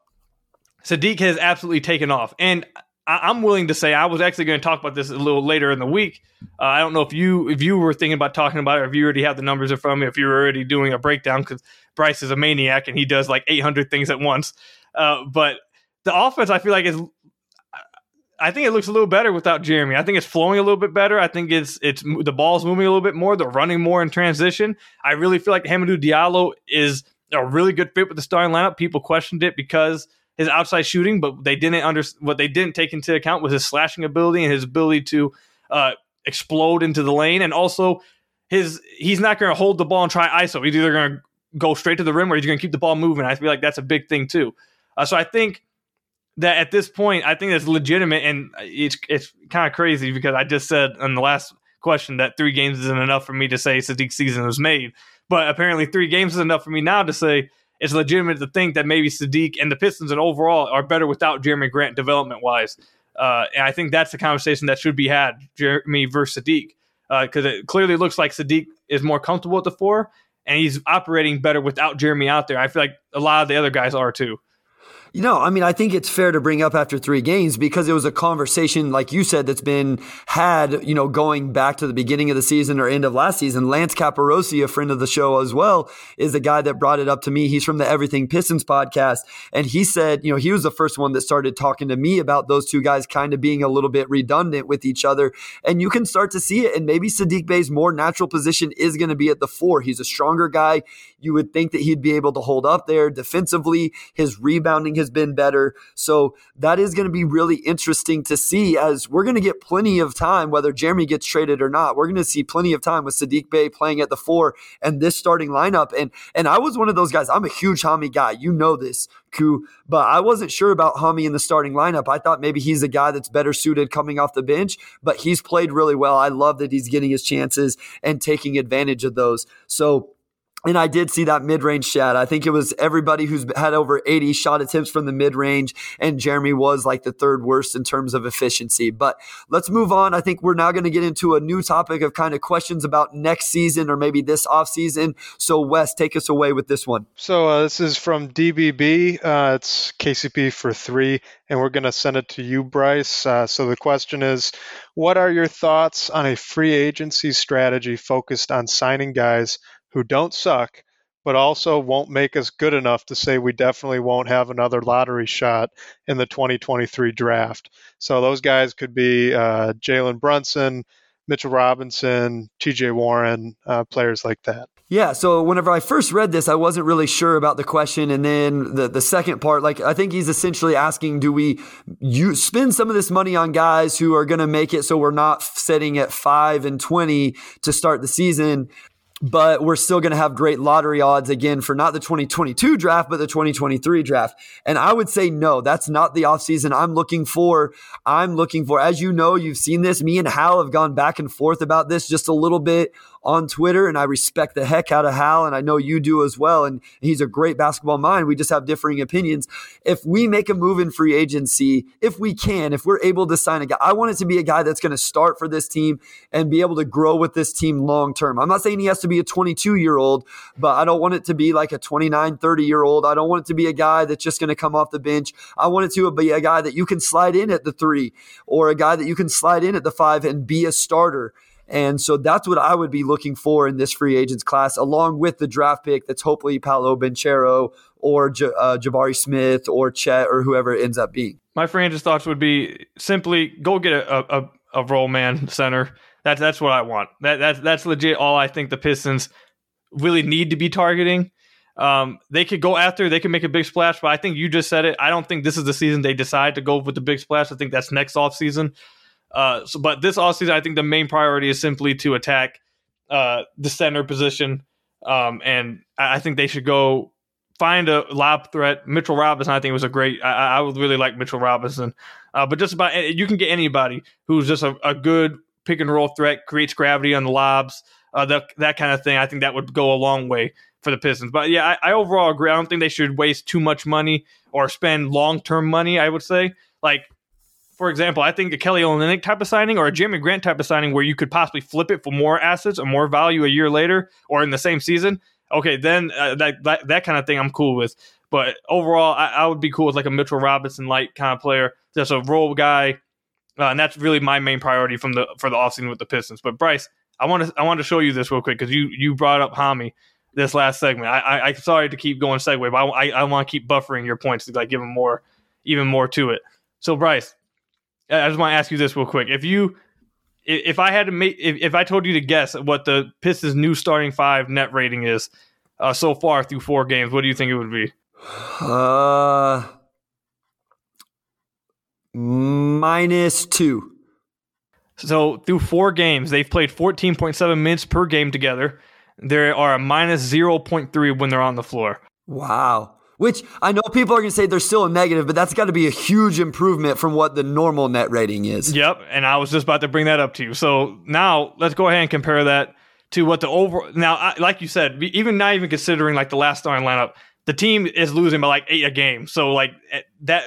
Saddiq has absolutely taken off, and I, I'm willing to say I was actually going to talk about this a little later in the week. Uh, I don't know if you if you were thinking about talking about it, or if you already have the numbers in front of me, if you were already doing a breakdown because Bryce is a maniac and he does like 800 things at once. Uh, but the offense, I feel like is. I think it looks a little better without Jerami. I think it's flowing a little bit better. I think it's it's the ball's moving a little bit more. They're running more in transition. I really feel like Hamidou Diallo is a really good fit with the starting lineup. People questioned it because his outside shooting, but they didn't under what they didn't take into account was his slashing ability and his ability to uh, explode into the lane, and also his he's not going to hold the ball and try ISO. He's either going to go straight to the rim or he's going to keep the ball moving. I feel like that's a big thing too. Uh, so I think that at this point, I think it's legitimate, and it's it's kind of crazy because I just said in the last question that three games isn't enough for me to say Saddiq's season was made, but apparently three games is enough for me now to say it's legitimate to think that maybe Saddiq and the Pistons and overall are better without Jerami Grant development wise. Uh, and I think that's the conversation that should be had, Jerami versus Saddiq, because it clearly looks like Saddiq is more comfortable at the four, and he's operating better without Jerami out there. I feel like a lot of the other guys are too. You know, I mean, I think it's fair to bring up after three games because it was a conversation, like you said, that's been had, you know, going back to the beginning of the season or end of last season. Lance Caparosi, a friend of the show as well, is the guy that brought it up to me. He's from the Everything Pistons podcast. And he said, you know, he was the first one that started talking to me about those two guys kind of being a little bit redundant with each other. And you can start to see it. And maybe Saddiq Bey's more natural position is going to be at the four. He's a stronger guy. You would think that he'd be able to hold up there defensively. His rebounding has has been better. So that is going to be really interesting to see as we're going to get plenty of time, whether Jerami gets traded or not. We're going to see plenty of time with Saddiq Bey playing at the four and this starting lineup. And and I was one of those guys. I'm a huge Hami guy. You know this, Ku, but I wasn't sure about Hami in the starting lineup. I thought maybe he's a guy that's better suited coming off the bench, but he's played really well. I love that he's getting his chances and taking advantage of those. So and I did see that mid range shot. I think it was everybody who's had over 80 shot attempts from the mid range, and Jerami was like the third worst in terms of efficiency. But let's move on. I think we're now going to get into a new topic of kind of questions about next season or maybe this off season. So, Wes, take us away with this one. So, uh, this is from DBB. Uh, it's KCP for three, and we're going to send it to you, Bryce. Uh, so, the question is What are your thoughts on a free agency strategy focused on signing guys? Who don't suck, but also won't make us good enough to say we definitely won't have another lottery shot in the 2023 draft. So those guys could be uh, Jalen Brunson, Mitchell Robinson, TJ Warren, uh, players like that. Yeah, so whenever I first read this, I wasn't really sure about the question, and then the the second part, like I think he's essentially asking, do we you spend some of this money on guys who are going to make it so we're not setting at five and twenty to start the season? But we're still going to have great lottery odds again for not the 2022 draft, but the 2023 draft. And I would say no, that's not the offseason I'm looking for. I'm looking for, as you know, you've seen this. Me and Hal have gone back and forth about this just a little bit on Twitter, and I respect the heck out of Hal, and I know you do as well. And he's a great basketball mind. We just have differing opinions. If we make a move in free agency, if we can, if we're able to sign a guy, I want it to be a guy that's going to start for this team and be able to grow with this team long term. I'm not saying he has to be a 22 year old, but I don't want it to be like a 29, 30 year old. I don't want it to be a guy that's just going to come off the bench. I want it to be a guy that you can slide in at the three or a guy that you can slide in at the five and be a starter. And so that's what I would be looking for in this free agents class, along with the draft pick that's hopefully Paolo Banchero or J- uh, Jabari Smith or Chet or whoever it ends up being. My free agents thoughts would be simply go get a, a, a roll man center. That's that's what I want. That that's that's legit all I think the Pistons really need to be targeting. Um, they could go after, they could make a big splash, but I think you just said it. I don't think this is the season they decide to go with the big splash. I think that's next off season. Uh, so, but this offseason, I think the main priority is simply to attack uh, the center position. Um, and I think they should go find a lob threat. Mitchell Robinson, I think, was a great. I, I would really like Mitchell Robinson. Uh, but just about you can get anybody who's just a, a, good pick and roll threat, creates gravity on the lobs, uh, that that kind of thing. I think that would go a long way for the Pistons. But yeah, I, I overall agree. I don't think they should waste too much money or spend long term money. I would say like for example, I think a Kelly Olynyk type of signing or a Jerami Grant type of signing where you could possibly flip it for more assets or more value a year later or in the same season. Okay, then uh, that, that that kind of thing I'm cool with. But overall, I, I, would be cool with like a Mitchell Robinson light kind of player, just a role guy, uh, and that's really my main priority from the for the offseason with the Pistons. But Bryce, I want to I want to show you this real quick because you you brought up Hami this last segment. I, I am sorry to keep going segue, but I I, I want to keep buffering your points to like give them more even more to it. So Bryce, I just want to ask you this real quick. If you if I had to make if, if I told you to guess what the Pistons new starting five net rating is uh, so far through four games, what do you think it would be? Uh minus two. So through four games, they've played 14.7 minutes per game together. There are a minus 0.3 when they're on the floor. Wow. Which I know people are going to say they're still a negative, but that's got to be a huge improvement from what the normal net rating is. Yep, and I was just about to bring that up to you. So now let's go ahead and compare that to what the over. Now, I, like you said, even not even considering like the last starting lineup, the team is losing by like eight a game. So like eh, that,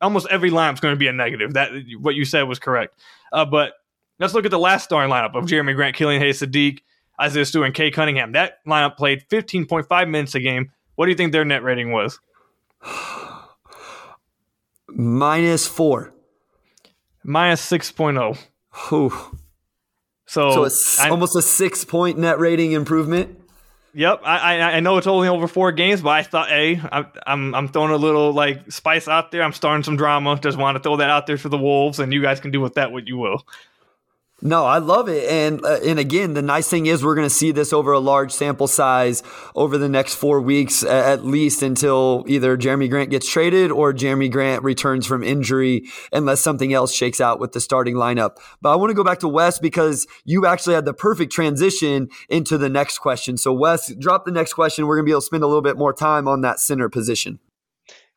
almost every lineup is going to be a negative. That what you said was correct. Uh, but let's look at the last starting lineup of Jerami Grant, Killian Hayes, Saddiq, Isaiah Stewart, and Cade Cunningham. That lineup played 15.5 minutes a game what do you think their net rating was? Minus four. Minus 6.0. Whew. So, so almost a six point net rating improvement. Yep, I, I, I know it's only over four games, but I thought, hey, I, I'm I'm throwing a little like spice out there. I'm starting some drama. Just want to throw that out there for the Wolves, and you guys can do with that what you will. No, I love it, and uh, and again, the nice thing is we're going to see this over a large sample size over the next four weeks, at least until either Jerami Grant gets traded or Jerami Grant returns from injury, unless something else shakes out with the starting lineup. But I want to go back to Wes because you actually had the perfect transition into the next question. So Wes, drop the next question. We're going to be able to spend a little bit more time on that center position.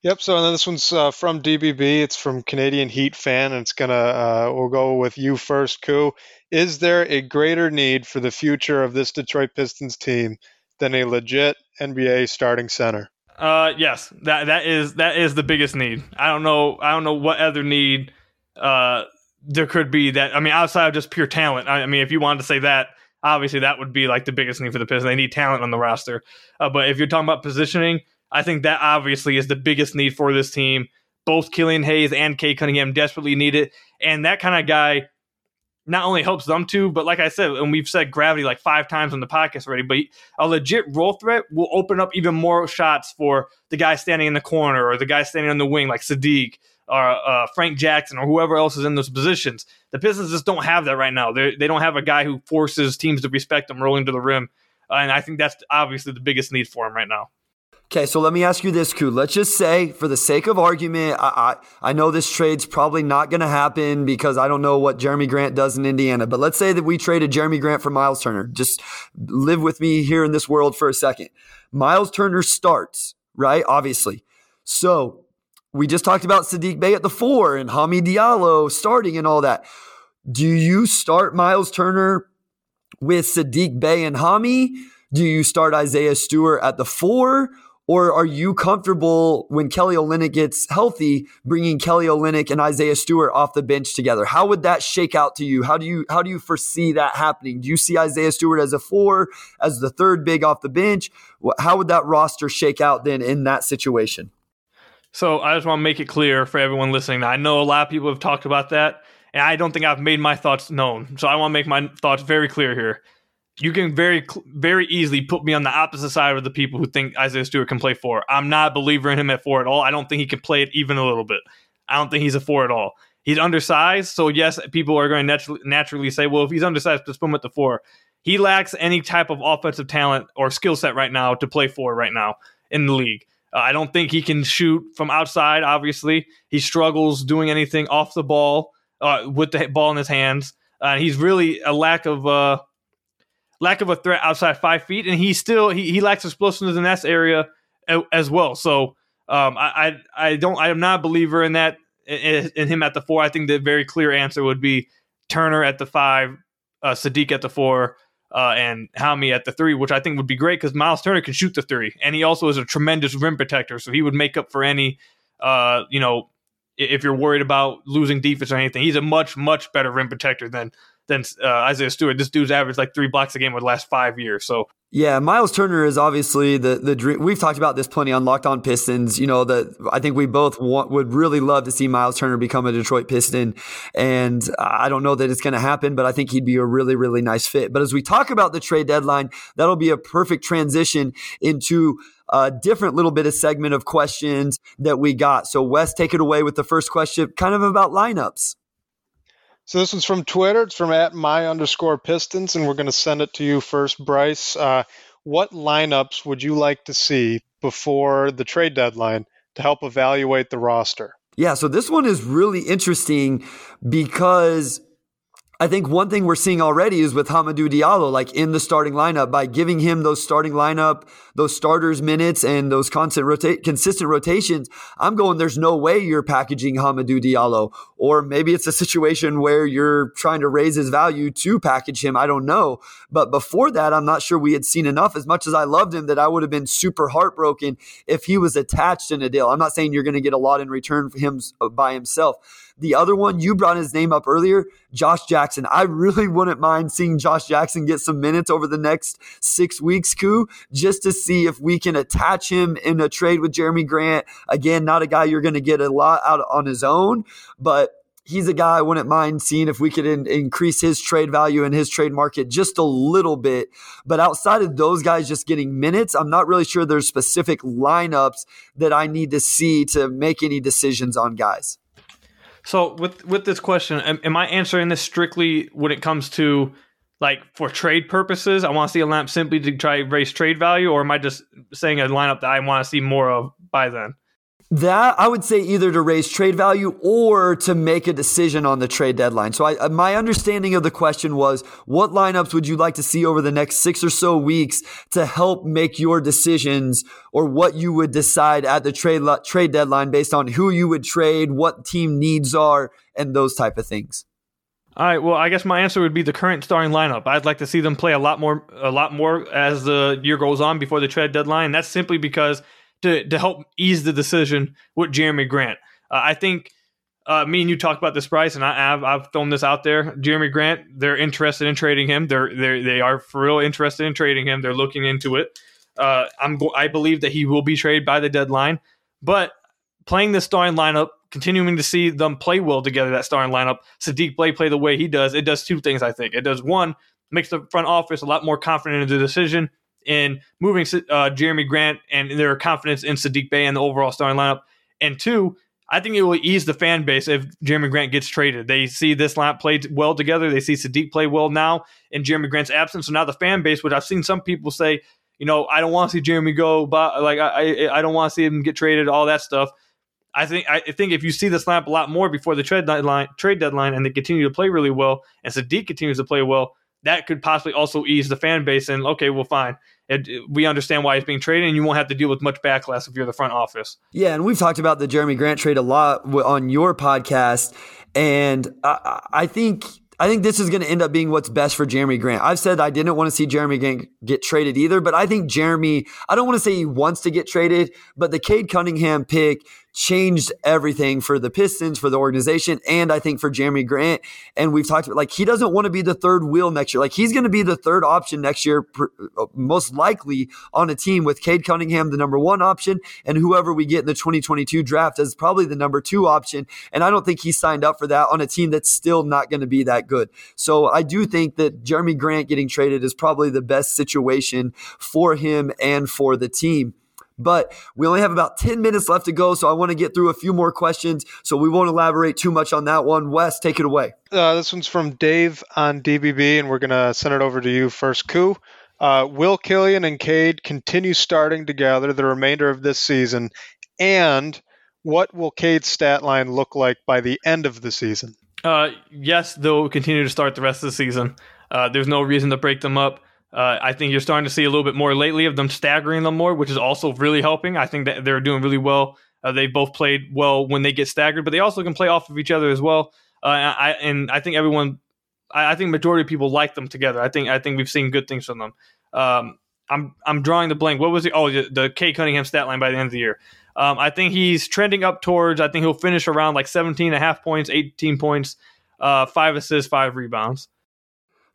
Yep. So and then this one's uh, from DBB. It's from Canadian Heat fan, and it's gonna. Uh, we'll go with you first, Ku. Is there a greater need for the future of this Detroit Pistons team than a legit NBA starting center? Uh, yes. That that is that is the biggest need. I don't know. I don't know what other need uh there could be that. I mean, outside of just pure talent. I, I mean, if you wanted to say that, obviously that would be like the biggest need for the Pistons. They need talent on the roster. Uh, but if you're talking about positioning I think that obviously is the biggest need for this team. Both Killian Hayes and Cade Cunningham desperately need it. And that kind of guy not only helps them too, but like I said, and we've said gravity like five times on the podcast already, but a legit roll threat will open up even more shots for the guy standing in the corner or the guy standing on the wing like Saddiq or uh, Frank Jackson or whoever else is in those positions. The Pistons just don't have that right now. They're, they do not have a guy who forces teams to respect them rolling to the rim. And I think that's obviously the biggest need for him right now. Okay, so let me ask you this, Ku. Let's just say, for the sake of argument, I, I, I know this trade's probably not going to happen because I don't know what Jerami Grant does in Indiana. But let's say that we traded Jerami Grant for Miles Turner. Just live with me here in this world for a second. Miles Turner starts, right? Obviously. So we just talked about Saddiq Bey at the four and Hami Diallo starting and all that. Do you start Miles Turner with Saddiq Bey and Hami? Do you start Isaiah Stewart at the four? Or are you comfortable when Kelly Olynyk gets healthy, bringing Kelly Olynyk and Isaiah Stewart off the bench together? How would that shake out to you? How do you how do you foresee that happening? Do you see Isaiah Stewart as a four, as the third big off the bench? How would that roster shake out then in that situation? So I just want to make it clear for everyone listening. I know a lot of people have talked about that, and I don't think I've made my thoughts known. So I want to make my thoughts very clear here you can very very easily put me on the opposite side of the people who think Isaiah Stewart can play four. I'm not a believer in him at four at all. I don't think he can play it even a little bit. I don't think he's a four at all. He's undersized, so yes, people are going to naturally, naturally say, well, if he's undersized, just put him at the four. He lacks any type of offensive talent or skill set right now to play four right now in the league. Uh, I don't think he can shoot from outside. Obviously, he struggles doing anything off the ball uh, with the ball in his hands. Uh, he's really a lack of uh, lack of a threat outside five feet, and he still he, he lacks explosiveness in that area as well. So um, I, I I don't I am not a believer in that in, him at the four. I think the very clear answer would be Turner at the five, uh, Saddiq at the four, uh, and Hami at the three, which I think would be great because Miles Turner can shoot the three, and he also is a tremendous rim protector, so he would make up for any uh, you know if you're worried about losing defense or anything. He's a much much better rim protector than than uh, Isaiah Stewart. This dude's averaged like three blocks a game over the last five years. So yeah, Miles Turner is obviously the the dream. We've talked about this plenty on Locked On Pistons. You know that I think we both want, would really love to see Miles Turner become a Detroit Piston, and I don't know that it's going to happen, but I think he'd be a really really nice fit. But as we talk about the trade deadline, that'll be a perfect transition into a different little bit of segment of questions that we got. So Wes, take it away with the first question, kind of about lineups. So this one's from Twitter. It's from at my underscore Pistons, and we're going to send it to you first, Bryce. Uh, what lineups would you like to see before the trade deadline to help evaluate the roster? Yeah, so this one is really interesting because I think one thing we're seeing already is with Hamidou Diallo, like in the starting lineup, by giving him those starting lineup, those starters minutes and those constant rota- consistent rotations, I'm going, there's no way you're packaging Hamidou Diallo. Or maybe it's a situation where you're trying to raise his value to package him. I don't know. But before that, I'm not sure we had seen enough. As much as I loved him, that I would have been super heartbroken if he was attached in a deal. I'm not saying you're going to get a lot in return for him uh, by himself the other one, you brought his name up earlier, Josh Jackson. I really wouldn't mind seeing Josh Jackson get some minutes over the next six weeks, Ku, just to see if we can attach him in a trade with Jerami Grant. Again, not a guy you're going to get a lot out on his own, but he's a guy I wouldn't mind seeing if we could in, increase his trade value and his trade market just a little bit. But outside of those guys just getting minutes, I'm not really sure there's specific lineups that I need to see to make any decisions on guys. So with with this question, am, am I answering this strictly when it comes to like for trade purposes? I want to see a lamp simply to try raise trade value, or am I just saying a lineup that I want to see more of by then? That I would say either to raise trade value or to make a decision on the trade deadline. So I, uh, my understanding of the question was, what lineups would you like to see over the next six or so weeks to help make your decisions or what you would decide at the trade trade deadline based on who you would trade, what team needs are, and those type of things. All right. Well, I guess my answer would be the current starting lineup. I'd like to see them play a lot more, a lot more as the year goes on before the trade deadline. That's simply because to to help ease the decision with Jerami Grant. Uh, I think uh, me and you talked about this price, and I, have I've thrown this out there. Jerami Grant, they're interested in trading him. They're they they are for real interested in trading him. They're looking into it. Uh, I'm I believe that he will be traded by the deadline, but playing the starting lineup, continuing to see them play well together, that starting lineup, Saddiq Bey play the way he does, it does two things. I think it does one makes the front office a lot more confident in the decision in moving uh, Jerami Grant and their confidence in Saddiq Bey and the overall starting lineup. And two, I think it will ease the fan base if Jerami Grant gets traded. They see this lineup played well together. They see Saddiq play well now in Jerami Grant's absence. So now the fan base, which I've seen some people say, you know, I don't want to see Jerami go, but like I, I don't want to see him get traded, all that stuff. I think I think if you see this lineup a lot more before the trade deadline, trade deadline, and they continue to play really well, and Saddiq continues to play well, that could possibly also ease the fan base. And okay, well, fine it, uh, we understand why he's being traded, and you won't have to deal with much backlash if you're the front office. Yeah, and we've talked about the Jerami Grant trade a lot on your podcast, and I, I think I think this is going to end up being what's best for Jerami Grant. I've said I didn't want to see Jerami Grant get traded either, but I think Jerami, I don't want to say he wants to get traded, but the Cade Cunningham pick changed everything for the Pistons, for the organization, and I think for Jerami Grant. And we've talked about like he doesn't want to be the third wheel next year. Like he's going to be the third option next year, uh, most likely on a team with Cade Cunningham, the number one option, and whoever we get in the 2022 draft as probably the number two option. And I don't think he signed up for that on a team that's still not going to be that good. So I do think that Jerami Grant getting traded is probably the best situation for him and for the team. But we only have about 10 minutes left to go, so I want to get through a few more questions. So we won't elaborate too much on that one. Wes, take it away. Uh, this one's from Dave on DBB, and we're going to send it over to you first, Ku. Uh, will Killian and Cade continue starting together the remainder of this season? And what will Cade's stat line look like by the end of the season? Uh, yes, they'll continue to start the rest of the season. Uh, there's no reason to break them up. Uh, I think you're starting to see a little bit more lately of them staggering them more, which is also really helping. I think that they're doing really well. Uh, they both played well when they get staggered, but they also can play off of each other as well. Uh, I, and I think everyone, I, I, think majority of people like them together. I think I think we've seen good things from them. Um, I'm I'm drawing the blank. What was it? Oh, the, the Cade Cunningham stat line by the end of the year. Um, I think he's trending up towards. I think he'll finish around like 17 and a half points, 18 points, uh, five assists, five rebounds.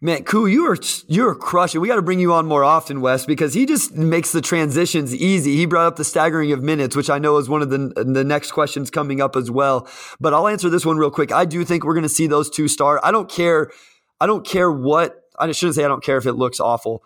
Man, Ku, you are you're crushing. We got to bring you on more often, Wes, because he just makes the transitions easy. He brought up the staggering of minutes, which I know is one of the the next questions coming up as well. But I'll answer this one real quick. I do think we're going to see those two start. I don't care. I don't care what. I shouldn't say I don't care if it looks awful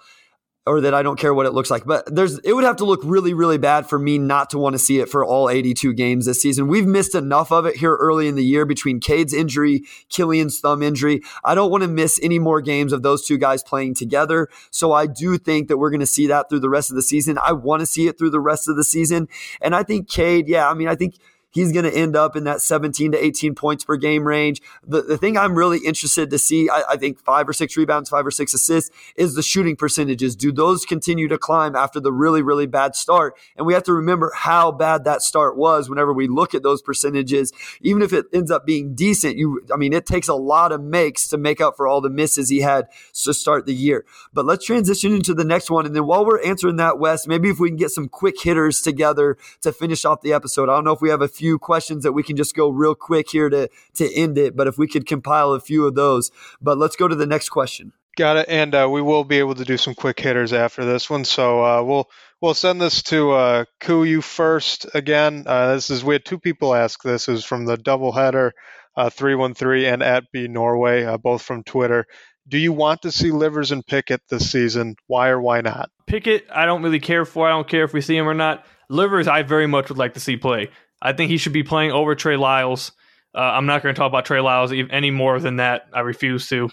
or that I don't care what it looks like. But there's it would have to look really, really bad for me not to want to see it for all 82 games this season. We've missed enough of it here early in the year between Cade's injury, Killian's thumb injury. I don't want to miss any more games of those two guys playing together. So I do think that we're going to see that through the rest of the season. I want to see it through the rest of the season. And I think Cade, yeah, I mean, I think he's going to end up in that 17 to 18 points per game range. The, the thing I'm really interested to see, I, I, think five or six rebounds, five or six assists, is the shooting percentages. Do those continue to climb after the really, really bad start? And we have to remember how bad that start was whenever we look at those percentages. Even if it ends up being decent, you, I mean, it takes a lot of makes to make up for all the misses he had to start the year. But let's transition into the next one. And then while we're answering that, Wes, maybe if we can get some quick hitters together to finish off the episode. I don't know if we have a few few questions that we can just go real quick here to to end it. But if we could compile a few of those, but let's go to the next question. Got it. And uh, we will be able to do some quick hitters after this one. So uh, we'll we'll send this to uh, you first again. Uh, this is we had two people ask this. Is from the doubleheader uh, three one three and at B Norway, uh, both from Twitter. Do you want to see Livers and Pickett this season? Why or why not? Pickett, I don't really care for. I don't care if we see him or not. Livers, I very much would like to see play. I think he should be playing over Trey Lyles. Uh, I'm not going to talk about Trey Lyles any more than that. I refuse to.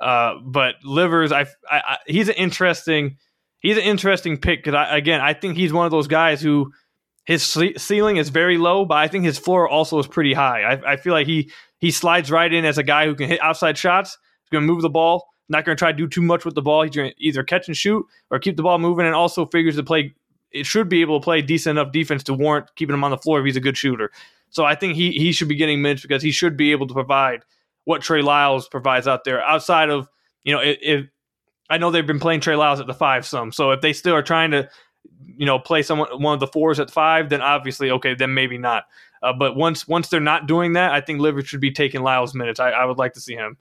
Uh, but Livers, I, I, I, he's an interesting, he's an interesting pick because again, I think he's one of those guys who his ceiling is very low, but I think his floor also is pretty high. I, I feel like he he slides right in as a guy who can hit outside shots. He's going to move the ball. Not going to try to do too much with the ball. He's going to either catch and shoot or keep the ball moving, and also figures to play. It should be able to play decent enough defense to warrant keeping him on the floor if he's a good shooter. So I think he he should be getting minutes because he should be able to provide what Trey Lyles provides out there. Outside of you know, if, if I know they've been playing Trey Lyles at the five some, so if they still are trying to you know play someone one of the fours at five, then obviously okay, then maybe not. Uh, but once once they're not doing that, I think Livers should be taking Lyles minutes. I, I would like to see him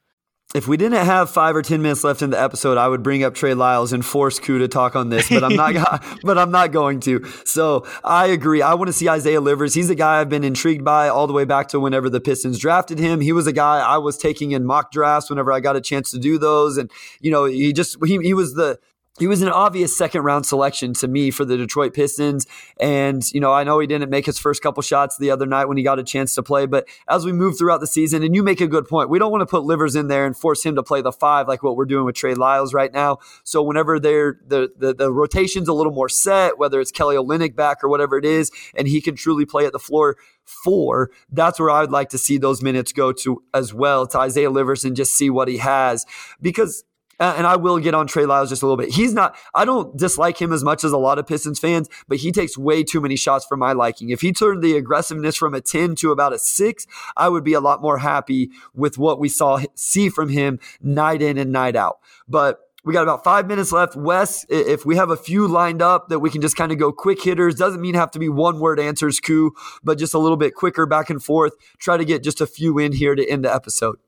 if we didn't have five or ten minutes left in the episode, I would bring up Trey Lyles and force Ku to talk on this, but I'm not. but I'm not going to. So I agree. I want to see Isaiah Livers. He's a guy I've been intrigued by all the way back to whenever the Pistons drafted him. He was a guy I was taking in mock drafts whenever I got a chance to do those, and you know, he just he, he was the he was an obvious second round selection to me for the Detroit Pistons. And, you know, I know he didn't make his first couple shots the other night when he got a chance to play, but as we move throughout the season, and you make a good point, we don't want to put Livers in there and force him to play the five like what we're doing with Trey Lyles right now. So whenever they're the, the, the rotation's a little more set, whether it's Kelly Olynyk back or whatever it is, and he can truly play at the floor four, that's where I would like to see those minutes go to as well to Isaiah Livers and just see what he has. Because Uh, and I will get on Trey Lyles just a little bit. He's not, I don't dislike him as much as a lot of Pistons fans, but he takes way too many shots for my liking. If he turned the aggressiveness from a 10 to about a six, I would be a lot more happy with what we saw, see from him night in and night out. But we got about five minutes left. Wes, if we have a few lined up that we can just kind of go quick hitters, doesn't mean have to be one word answers, Ku, but just a little bit quicker back and forth. Try to get just a few in here to end the episode.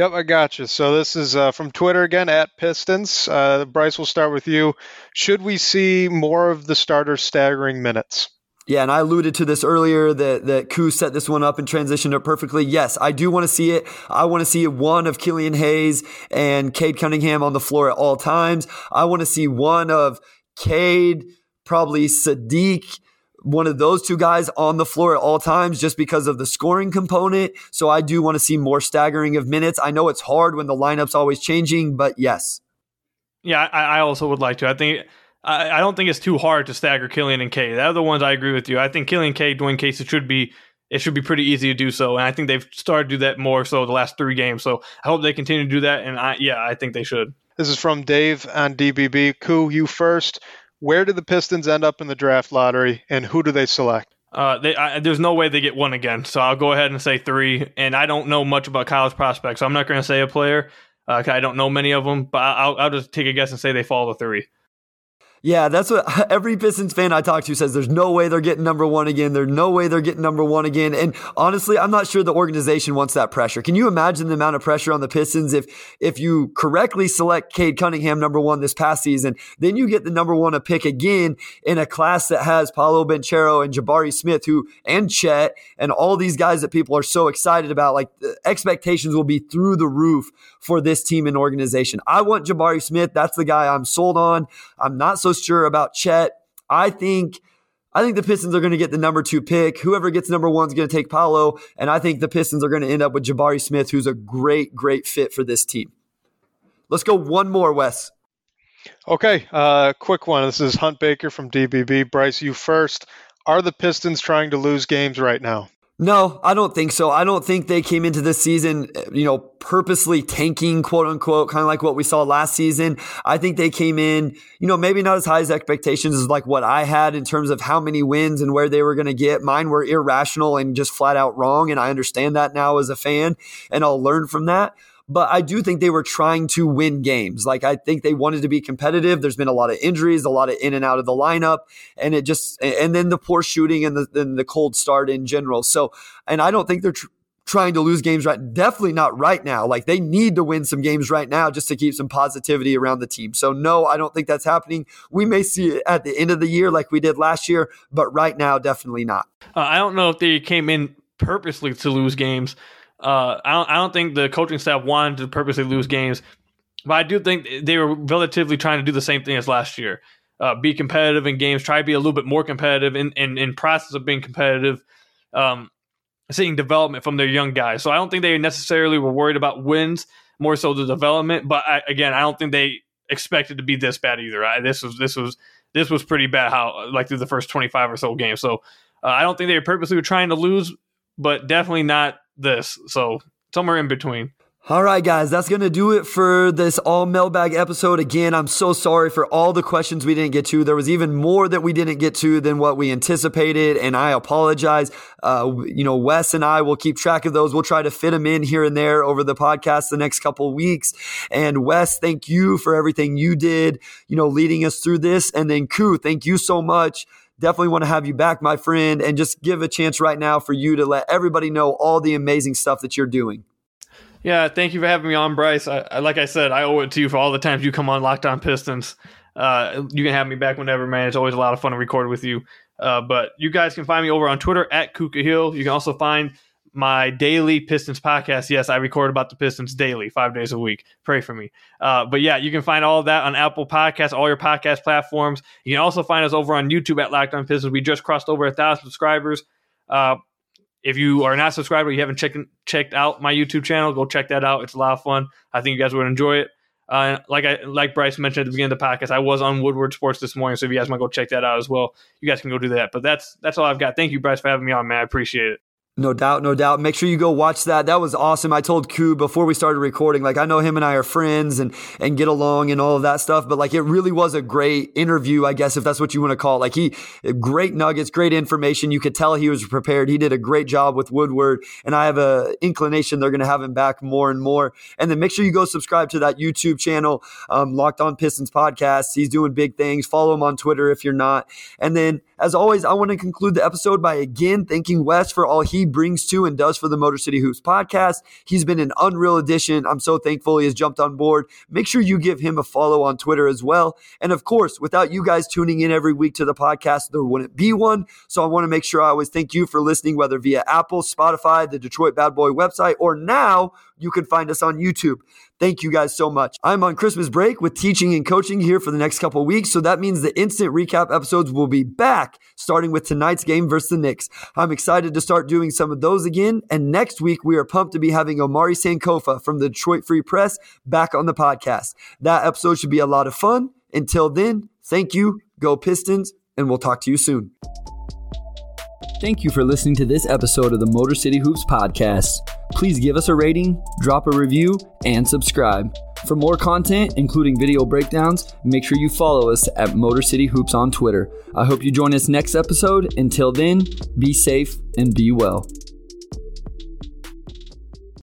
Yep, I got you. So this is uh, from Twitter again at Pistons. Uh, Bryce, we'll start with you. Should we see more of the starters staggering minutes? Yeah, and I alluded to this earlier that that Ku set this one up and transitioned it perfectly. Yes, I do want to see it. I want to see one of Killian Hayes and Cade Cunningham on the floor at all times. I want to see one of Cade, probably Saddiq, one of those two guys on the floor at all times just because of the scoring component. So I do want to see more staggering of minutes. I know it's hard when the lineup's always changing, but yes. Yeah, I, I also would like to. I think I, I, don't think it's too hard to stagger Killian and K. They're the ones I agree with you. I think Killian K, Dwane Casey should be it should be pretty easy to do so. And I think they've started to do that more so the last three games. So I hope they continue to do that. And I yeah, I think they should. This is from Dave on DBB. Ku, you first. Where do the Pistons end up in the draft lottery, and who do they select? Uh, they, I, there's no way they get one again. So I'll go ahead and say three. And I don't know much about college prospects, so I'm not going to say a player. Uh, I don't know many of them, but I'll, I'll just take a guess and say they fall to three. Yeah, that's what every Pistons fan I talk to says. There's no way they're getting number one again. There's no way they're getting number one again. And honestly, I'm not sure the organization wants that pressure. Can you imagine the amount of pressure on the Pistons if if you correctly select Cade Cunningham number one this past season, then you get the number one to pick again in a class that has Paolo Banchero and Jabari Smith, who and Chet and all these guys that people are so excited about. Like expectations will be through the roof for this team and organization. I want Jabari Smith. That's the guy I'm sold on. I'm not so sure about Chet. I think I think the Pistons are going to get the number two pick. Whoever gets number one is going to take Paolo, and I think the Pistons are going to end up with Jabari Smith, who's a great, great fit for this team. Let's go one more, Wes. Okay, uh, quick one. This is Hunt Baker from DBB. Bryce, you first. Are the Pistons trying to lose games right now? No, I don't think so. I don't think they came into this season, you know, purposely tanking, quote unquote, kind of like what we saw last season. I think they came in, you know, maybe not as high as expectations as like what I had in terms of how many wins and where they were going to get. Mine were irrational and just flat out wrong. And I understand that now as a fan and I'll learn from that but I do think they were trying to win games. Like I think they wanted to be competitive. There's been a lot of injuries, a lot of in and out of the lineup, and it just and then the poor shooting and the and the cold start in general. So, and I don't think they're. Tr- trying to lose games right definitely not right now like they need to win some games right now just to keep some positivity around the team so no i don't think that's happening we may see it at the end of the year like we did last year but right now definitely not uh, i don't know if they came in purposely to lose games uh, I don't, I don't think the coaching staff wanted to purposely lose games, but I do think they were relatively trying to do the same thing as last year. Uh, be competitive in games, try to be a little bit more competitive in, in, in process of being competitive. Um, seeing development from their young guys. So I don't think they necessarily were worried about wins, more so the development. But I, again, I don't think they expected to be this bad either. I, this was this was this was pretty bad. How like through the first twenty five or so games. So uh, I don't think they were purposely trying to lose, but definitely not this. So somewhere in between. All right, guys, that's going to do it for this all mailbag episode. Again, I'm so sorry for all the questions we didn't get to. There was even more that we didn't get to than what we anticipated, and I apologize. Uh, you know, Wes and I will keep track of those. We'll try to fit them in here and there over the podcast the next couple weeks. And Wes, thank you for everything you did, you know, leading us through this. And then Koo, thank you so much definitely want to have you back, my friend, and just give a chance right now for you to let everybody know all the amazing stuff that you're doing. Yeah, thank you for having me on, Bryce. I, I, like I said, I owe it to you for all the times you come on Locked On Pistons. Uh, you can have me back whenever, man. It's always a lot of fun to record with you. Uh, but you guys can find me over on Twitter at Ku Khahil. You can also find my daily Pistons podcast. Yes, I record about the Pistons daily, five days a week. Pray for me. Uh, but yeah, you can find all that on Apple Podcasts, all your podcast platforms. You can also find us over on YouTube at Locked On Pistons. We just crossed over a thousand subscribers. Uh, if you are not subscribed or you haven't checked checked out my YouTube channel, go check that out. It's a lot of fun. I think you guys would enjoy it. Uh, like I like Bryce mentioned at the beginning of the podcast, I was on Woodward Sports this morning, so if you guys want to go check that out as well, you guys can go do that. But that's that's all I've got. Thank you, Bryce, for having me on, man. I appreciate it. No doubt, no doubt. Make sure you go watch that. That was awesome. I told Ku before we started recording, like I know him and I are friends and and get along and all of that stuff, but like it really was a great interview, I guess if that's what you want to call it. Like he great nuggets, great information. You could tell he was prepared. He did a great job with Woodward, and I have a inclination they're going to have him back more and more. And then make sure you go subscribe to that YouTube channel, um, Locked On Pistons podcast. He's doing big things. Follow him on Twitter if you're not. And then as always, I want to conclude the episode by again thanking Wes for all brings to and does for the Motor City Hoops podcast. He's been an unreal addition. I'm so thankful he has jumped on board. Make sure you give him a follow on Twitter as well. And of course, without you guys tuning in every week to the podcast, there wouldn't be one. So I want to make sure I always thank you for listening, whether via Apple, Spotify, the Detroit Bad Boy website, or now you can find us on YouTube. Thank you guys so much. I'm on Christmas break with teaching and coaching here for the next couple weeks, so that means the instant recap episodes will be back starting with tonight's game versus the Knicks. I'm excited to start doing some of those again, and next week we are pumped to be having Omari Sankofa from the Detroit Free Press back on the podcast. That episode should be a lot of fun. Until then, thank you, go Pistons, and we'll talk to you soon. Thank you for listening to this episode of the Motor City Hoops podcast. Please give us a rating, drop a review, and subscribe. For more content, including video breakdowns, make sure you follow us at Motor City Hoops on Twitter. I hope you join us next episode. Until then, be safe and be well.